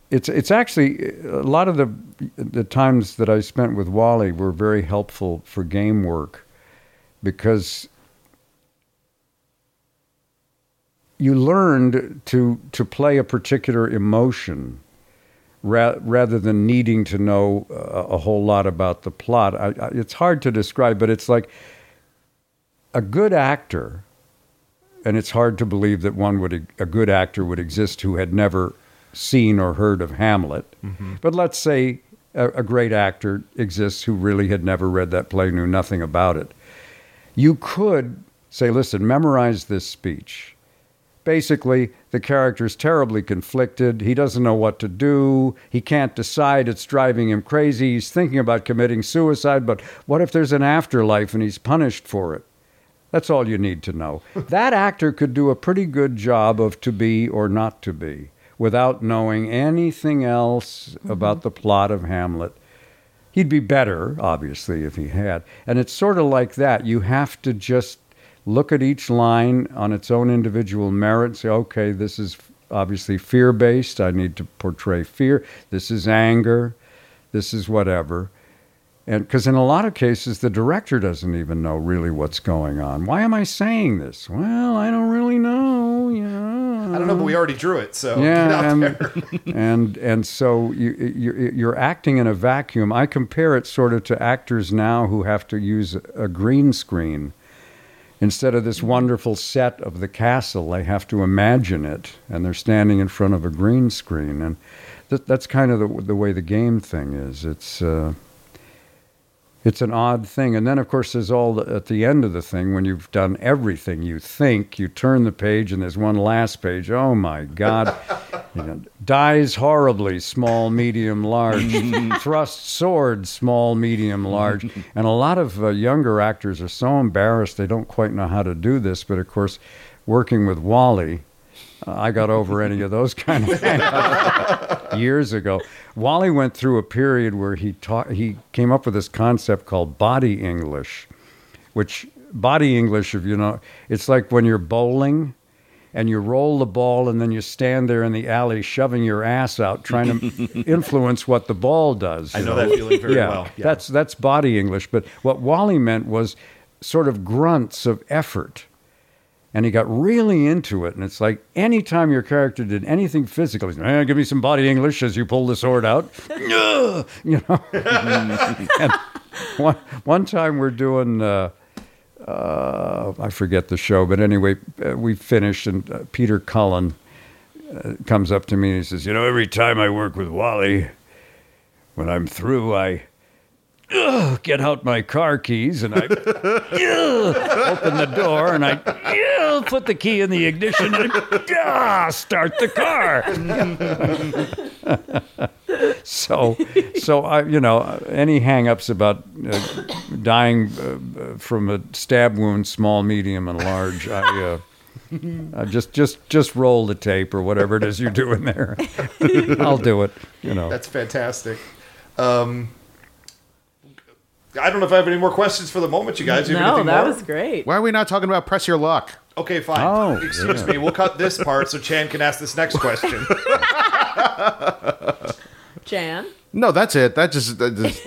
it's it's actually a lot of the the times that I spent with Wally were very helpful for game work because you learned to to play a particular emotion ra- rather than needing to know a, a whole lot about the plot. I, I, it's hard to describe, but it's like a good actor, and it's hard to believe that one would a good actor would exist who had never seen or heard of Hamlet. Mm-hmm. But let's say a, a great actor exists who really had never read that play, knew nothing about it. You could say, listen, memorize this speech. basically the character is terribly conflicted. He doesn't know what to do. He can't decide. It's driving him crazy. He's thinking about committing suicide, but what if there's an afterlife and he's punished for it? That's all you need to know. that actor could do a pretty good job of to be or not to be without knowing anything else mm-hmm. about the plot of Hamlet. He'd be better, obviously, if he had. And it's sort of like that. You have to just look at each line on its own individual merit, say, okay, this is obviously fear based. I need to portray fear. This is anger. This is whatever. And because in a lot of cases, the director doesn't even know really what's going on. Why am I saying this? Well, I don't really know. Yeah. I don't know, but we already drew it, so yeah, get out and, there. and and so you, you you're acting in a vacuum. I compare it sort of to actors now who have to use a green screen instead of this wonderful set of the castle. They have to imagine it, and they're standing in front of a green screen, and th- that's kind of the the way the game thing is. It's uh, it's an odd thing. And then, of course, there's all the, at the end of the thing when you've done everything you think, you turn the page and there's one last page. Oh my God. you know, dies horribly, small, medium, large. Thrust sword, small, medium, large. And a lot of uh, younger actors are so embarrassed they don't quite know how to do this. But of course, working with Wally, I got over any of those kind of things years ago. Wally went through a period where he taught, he came up with this concept called body English, which body English, if you know, it's like when you're bowling and you roll the ball and then you stand there in the alley shoving your ass out trying to influence what the ball does. I you know that feeling very yeah, well, yeah. That's that's body English, but what Wally meant was sort of grunts of effort and he got really into it. And it's like anytime your character did anything physical, he's eh, give me some body English as you pull the sword out. You know. and one, one time we're doing, uh, uh, I forget the show, but anyway, uh, we finished, and uh, Peter Cullen uh, comes up to me and he says, You know, every time I work with Wally, when I'm through, I. Get out my car keys and I open the door and I ugh, put the key in the ignition and ah, start the car. so, so I, you know, any hang-ups about uh, dying uh, from a stab wound, small, medium, and large, I. Uh, uh, just, just, just roll the tape or whatever it is you're doing there. I'll do it. You know. That's fantastic. Um, I don't know if I have any more questions for the moment, you guys. You No, that more? was great. Why are we not talking about press your luck? Okay, fine. Oh, Excuse yeah. me. We'll cut this part so Chan can ask this next question. Jan. No, that's it. That just. That just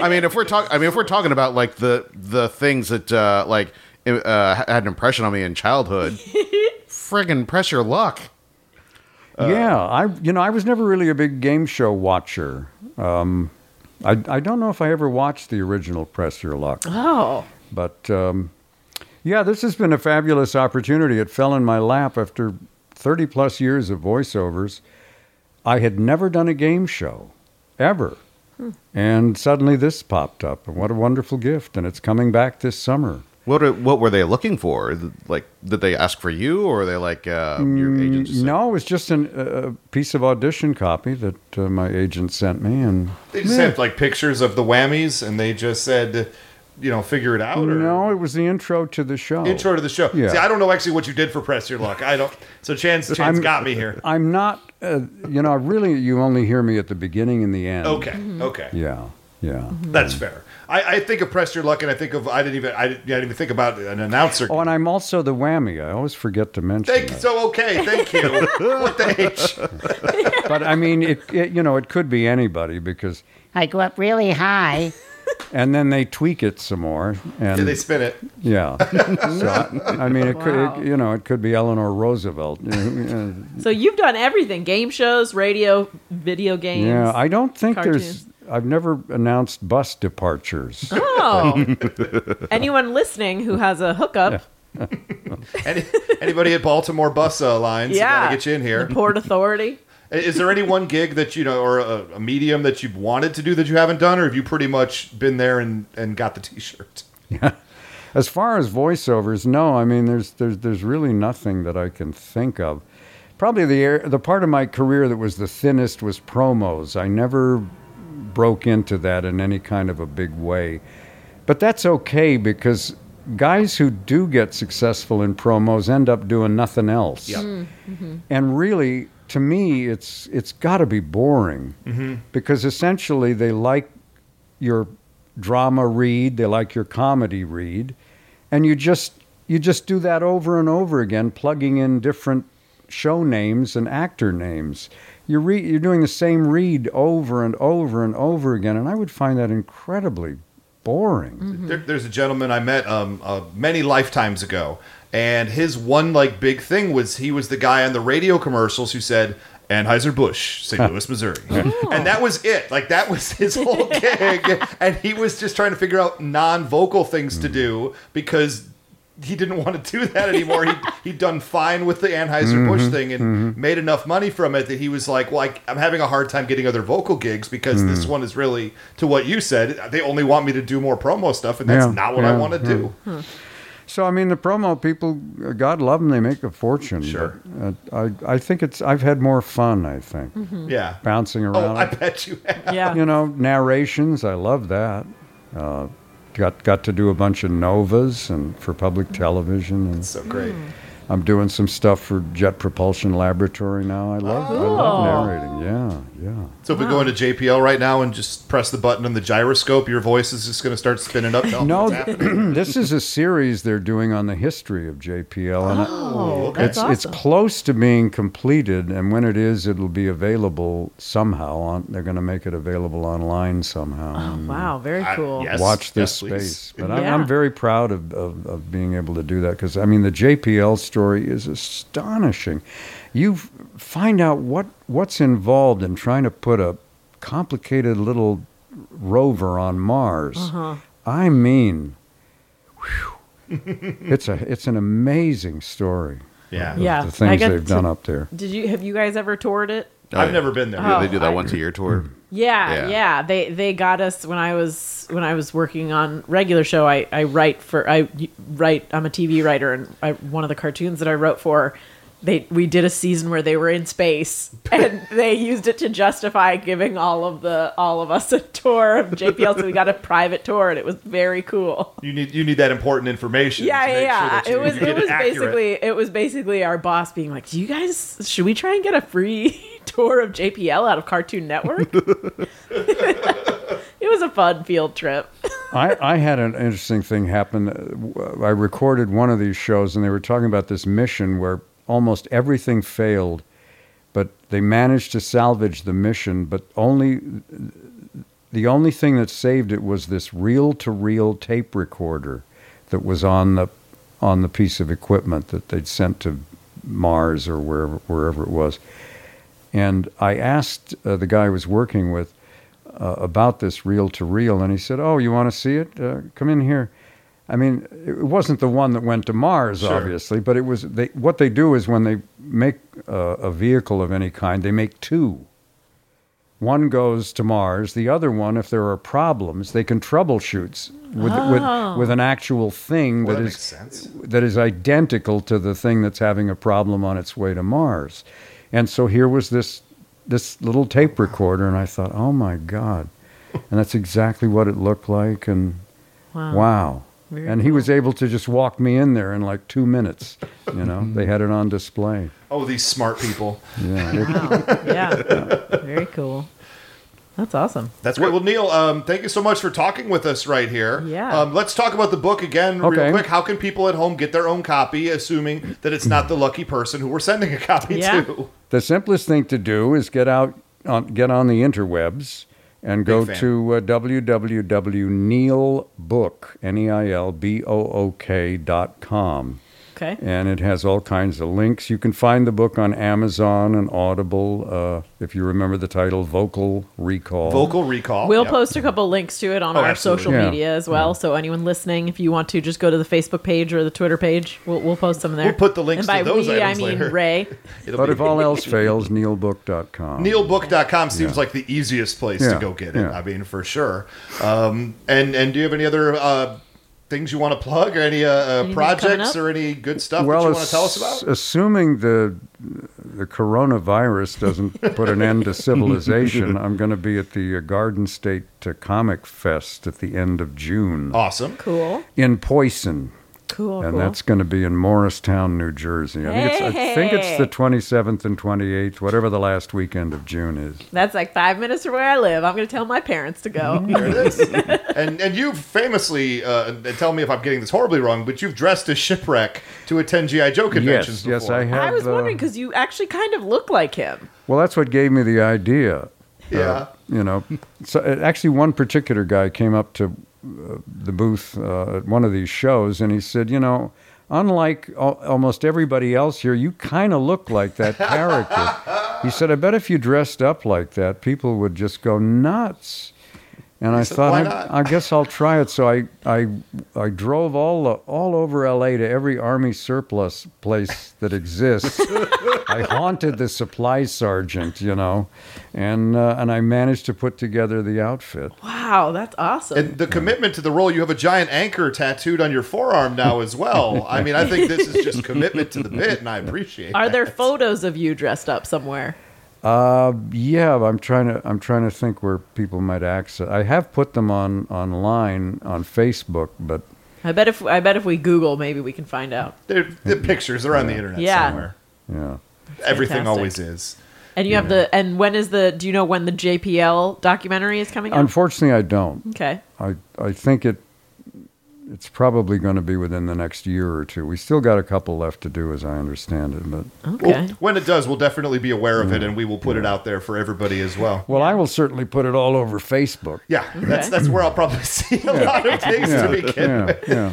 I mean, if we're talking, I mean, if we're talking about like the the things that uh, like uh, had an impression on me in childhood, friggin' press your luck. yeah, I you know I was never really a big game show watcher. Um, I I don't know if I ever watched the original Press Your Luck, Oh. but um, yeah, this has been a fabulous opportunity. It fell in my lap after thirty plus years of voiceovers. I had never done a game show, ever, and suddenly this popped up. And what a wonderful gift! And it's coming back this summer. What are, what were they looking for? Like, did they ask for you, or are they like uh, your agent? just said- No, it was just an, a piece of audition copy that uh, my agent sent me, and They just Yeah. had like pictures of the whammies, and they just said, you know, figure it out. Or No, it was the intro to the show. Intro to the show. Yeah. See, I don't know actually what you did for Press Your Luck. I don't. So Chance, Chance I'm- got me here. I'm not, uh, you know, really, you only hear me at the beginning and the end. Okay. Okay. Yeah, yeah. That's fair. I, I think of Press Your Luck, and I think of I didn't even I didn't, I didn't even think about an announcer. Oh, and I'm also the whammy. I always forget to mention Thank that. so okay. Thank you. what the H? But I mean, it, it, you know, it could be anybody because, I go up really high. and then they tweak it some more, and Yeah, they spin it. Yeah. so I, I mean, it could, it, you know, it could be Eleanor Roosevelt. So you've done everything: game shows, radio, video games. Yeah, I don't think cartoons. there's. I've never announced bus departures. Oh. Anyone listening who has a hookup, Any, anybody at Baltimore bus uh, lines? yeah, Gotta get you in here. The Port Authority. Is there any one gig that you know, or a, a medium that you've wanted to do that you haven't done, or have you pretty much been there and, and got the T-shirt? As far as voiceovers, no. I mean, there's there's there's really nothing that I can think of. Probably the air- the part of my career that was the thinnest was promos. I never broke into that in any kind of a big way, but that's okay because guys who do get successful in promos end up doing nothing else. Mm-hmm. And really, to me, it's it's got to be boring Mhm. because essentially they like your drama read, they like your comedy read, and you just you just do that over and over again, plugging in different show names and actor names. You re- you're doing the same read over and over and over again, and I would find that incredibly boring. There, there's a gentleman I met um, uh, many lifetimes ago, and his one like big thing was he was the guy on the radio commercials who said Anheuser Busch, St. Louis, Missouri, and that was it. Like that was his whole gig, and he was just trying to figure out non-vocal things to do because. He didn't want to do that anymore. he he'd done fine with the Anheuser Busch Mhm, thing and mhm. made enough money from it that he was like, "Well, I, I'm having a hard time getting other vocal gigs because this Mm. one is really to what you said. They only want me to do more promo stuff, and that's Yeah, not what I want to yeah. do." So I mean, the promo people, uh, God love them, they make a fortune. Sure. but, uh, I I think it's I've had more fun. I think. Mhm. Yeah. Bouncing around. Oh, I bet you have. Yeah. You know, narrations. I love that. Uh, got got to do a bunch of novas and for public television. And so great. I'm doing some stuff for Jet Propulsion Laboratory now. I love I love oh. narrating. Yeah, yeah. So if we go into JPL right now and just press the button on the gyroscope, your voice is just going to start spinning up. No, this is a series they're doing on the history of JPL, and Oh, it- okay. it's it's close to being completed. And when it is, it'll be available somehow. On they're going to make it available online somehow. Oh, and Wow, very cool. Watch this yes, please. space, but I'm, I'm very proud of, of, of being able to do that because I mean the JPL story is astonishing. You find out what what's involved in trying to put a complicated little rover on Mars. Uh-huh. I mean, whew, it's a it's an amazing story. Yeah. of Yeah, the things they've to- done up there. Did you have you guys ever toured it? I've never been there. Yeah, they do that Oh, once a year tour. Yeah, Yeah. yeah, They they got us when I was when I was working on regular show. I, I write for I write. I'm a TV writer, and I, one of the cartoons that I wrote for. They we did a season where they were in space, and they used it to justify giving all of the all of us a tour of JPL. So we got a private tour, and it was very cool. You need you need that important information. Yeah, yeah, yeah. Sure you, it was it was accurate. basically it was basically our boss being like, "Do you guys should we try and get a free tour of JPL out of Cartoon Network?" it was a fun field trip. I, I had an interesting thing happen. Uh, I recorded one of these shows, and they were talking about this mission where almost everything failed, but they managed to salvage the mission. But only the only thing that saved it was this reel-to-reel tape recorder that was on the on the piece of equipment that they'd sent to Mars or wherever wherever it was. And I asked uh, the guy I was working with uh, about this reel to reel, and he said, "Oh, you want to see it? Uh, come in here." I mean, it wasn't the one that went to Mars, Sure. obviously, but it was. They, what they do is when they make uh, a vehicle of any kind, they make two. One goes to Mars. The other one, if there are problems, they can troubleshoot with Oh. with, with an actual thing Well, that that, is, sense. that is identical to the thing that's having a problem on its way to Mars. And so here was this this little tape recorder, and I thought, oh my god, and that's exactly what it looked like. And Wow. wow. Very and he was able to just walk me in there in like two minutes. You know, they had it on display. Oh, these smart people. Yeah, Wow. Yeah. Very cool. That's awesome. That's great. Well, Neil, um, thank you so much for talking with us right here. Yeah. Um, let's talk about the book again, Okay. real quick. How can people at home get their own copy, assuming that it's not the lucky person who we're sending a copy Yeah. to? the simplest thing to do is get out on get on the interwebs and go fan. to uh, www.neilbook n i l b o o k dot com. Okay. and it has all kinds of links. You can find the book on Amazon and Audible. Uh, if you remember the title, Vocal Recall. Vocal Recall. We'll Yep. post a couple links to it on Oh, our absolutely. social Yeah. media as well. So anyone listening, if you want to, just go to the Facebook page or the Twitter page. We'll, we'll post them there. We'll put the links and by to those we, I mean later. Ray. It'll But be- if all else fails, neilbook.com. Neilbook.com seems Yeah. like the easiest place to go get it. yeah. I mean, for sure. Um, and and do you have any other uh, things you want to plug, or any uh, uh, projects, or any good stuff well, that you want to tell us about? assuming the the coronavirus doesn't put an end to civilization, I'm going to be at the uh, Garden State uh, Comic Fest at the end of June Awesome. Cool. in Poison. Cool. and cool. that's going to be in Morristown, New Jersey. I think, it's, I think it's the 27th and 28th, whatever the last weekend of June is. That's like five minutes from where I live. I'm going to tell my parents to go. There it is. and and you've famously, uh, and tell me if I'm getting this horribly wrong, but you've dressed as shipwreck to attend GI Joe conventions Yes, yes. I have. I was uh, wondering because you actually kind of look like him. Well, that's what gave me the idea. Yeah. Uh, you know, so uh, actually, one particular guy came up to the booth uh, at one of these shows, and he said, "You know, unlike al- almost everybody else here, you kind of look like that character." he said, "I bet if you dressed up like that, people would just go nuts." And I said, thought, "Why I. I guess I'll try it. So I, I, I drove all the, all over LA to every army surplus place that exists. I haunted the supply sergeant, you know, and uh, and I managed to put together the outfit. Wow, that's awesome. And the commitment to the role, you have a giant anchor tattooed on your forearm now as well. I mean, I think this is just commitment to the bit, and I appreciate it. Are that. there photos of you dressed up somewhere? Uh, yeah, I'm trying to I'm trying to think where people might access. I have put them on online on Facebook, but I bet if I bet if we Google, maybe we can find out. They're, the pictures, they're on the internet Yeah. somewhere. yeah. Everything fantastic. always is. And you have the and when is the? Do you know when the JPL documentary is coming out? Unfortunately, I don't. okay. I I think it it's probably going to be within the next year or two. We still got a couple left to do, as I understand it. But Okay. Well, when it does, we'll definitely be aware of it, and we will put it out there for everybody as well. well, I will certainly put it all over Facebook. Yeah, that's that's where I'll probably see a lot of things Yeah, to begin yeah, with. yeah.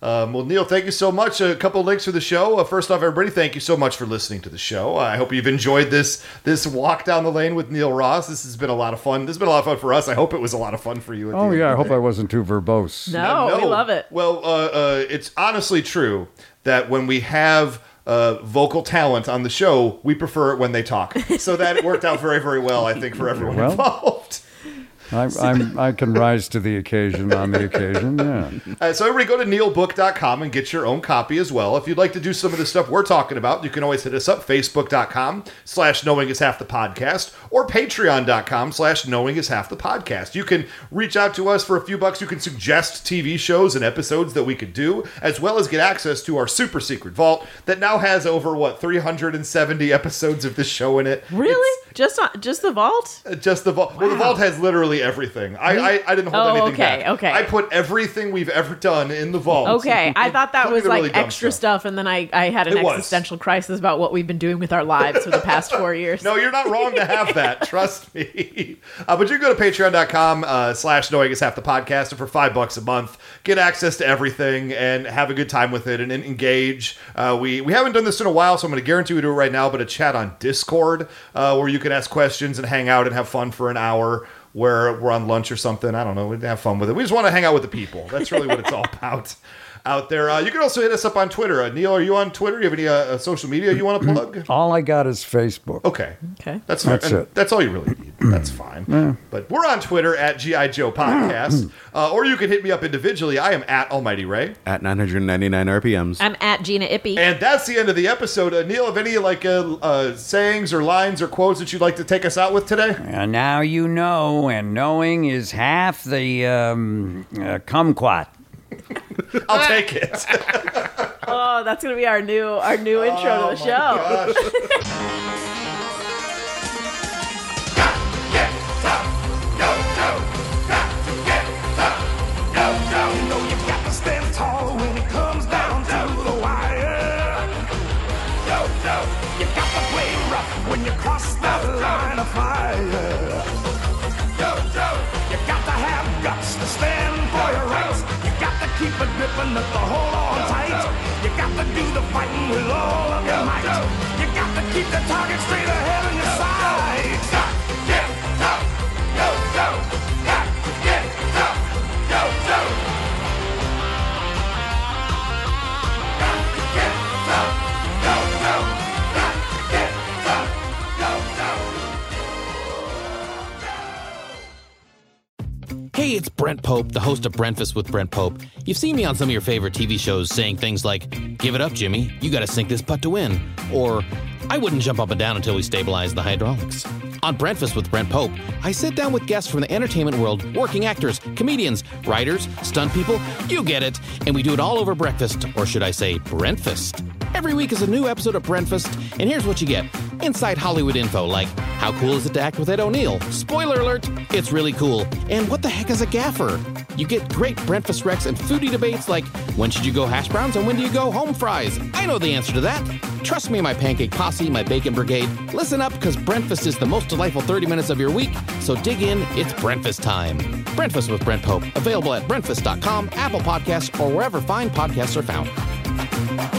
Um, well, Neil, thank you so much. A couple links for the show. Uh, first off, everybody, thank you so much for listening to the show. I hope you've enjoyed this this walk down the lane with Neil Ross. This has been a lot of fun. This has been a lot of fun for us. I hope it was a lot of fun for you. at the Oh end yeah, I hope I wasn't too verbose. No, we love it. Well, uh, uh, it's honestly true that when we have uh, vocal talent on the show, we prefer it when they talk. So that worked out very, very well, I think, for everyone Well. involved. I, I'm, I can rise to the occasion on the occasion. Yeah. Uh, so everybody go to neilbook.com and get your own copy as well. If you'd like to do some of the stuff we're talking about, you can always hit us up, facebook.com slash knowing is half the podcast or patreon.com slash knowing is half the podcast. You can reach out to us for a few bucks. You can suggest TV shows and episodes that we could do, as well as get access to our super secret vault that now has over, what, 370 episodes of this show in it. Really? just on just the vault? Uh, Just the vault. Well, the vault has literally everything. I, I, I didn't hold Oh, anything okay, back. okay. I put everything we've ever done in the vault. Okay, I thought that was like really extra stuff. stuff. and then I, I had an It was. existential crisis about what we've been doing with our lives for the past four years. No, you're not wrong to have that. Trust me. Uh, but you can go to patreon.com uh, slash knowing is half the podcast. And for five bucks a month, get access to everything and have a good time with it and, and engage. Uh, we, we haven't done this in a while, so I'm going to guarantee we do it right now, but a chat on Discord uh, where you can ask questions and hang out and have fun for an hour where we're on lunch or something. I don't know. We'd have fun with it. We just want to hang out with the people. That's really what it's all about. Out there, uh, you can also hit us up on Twitter. Uh, Neil, are you on Twitter? Do you have any uh, uh, social media you want to plug? All I got is Facebook. Okay. Okay. That's That's it. That's all you really need. That's fine. But we're on Twitter at GI Joe Podcast, uh, or you can hit me up individually. I am at Almighty Ray, At 999 RPMs. I'm at Gina Ippy. and that's the end of the episode. Uh, Neil, have any like uh, uh, sayings or lines or quotes that you'd like to take us out with today? And now you know, and knowing is half the um, uh, kumquat. I'll take it. oh, that's gonna be our new our new intro to the oh show. Gosh. You know you've got to stand tall when it comes down to the wire. You got to play rough when you cross that line of fire. Keep a grip and let the hold on tight. You got to do the fighting with all of your might. You got to keep the target straight ahead on your sights. Hey, it's Brent. Pope, the host of Breakfast with Brent Pope. You've seen me on some of your favorite TV shows saying things like, Give it up, Jimmy, you gotta sink this putt to win. Or, I wouldn't jump up and down until we stabilize the hydraulics. On Breakfast with Brent Pope, I sit down with guests from the entertainment world, working actors, comedians, writers, stunt people, you get it, and we do it all over breakfast, or should I say, Brentfast. Every week is a new episode of Brentfast, and here's what you get inside Hollywood info like how cool is it to act with Ed O'Neill? Spoiler alert, it's really cool. And what the heck is a gaffer? You get great breakfast recs and foodie debates like when should you go hash browns and when do you go home fries? I know the answer to that. Trust me, my pancake posse, my bacon brigade. Listen up, because breakfast is the most delightful 30 minutes of your week. So dig in, it's breakfast time. Breakfast with Brent Pope, available at breakfast.com, Apple Podcasts, or wherever fine podcasts are found.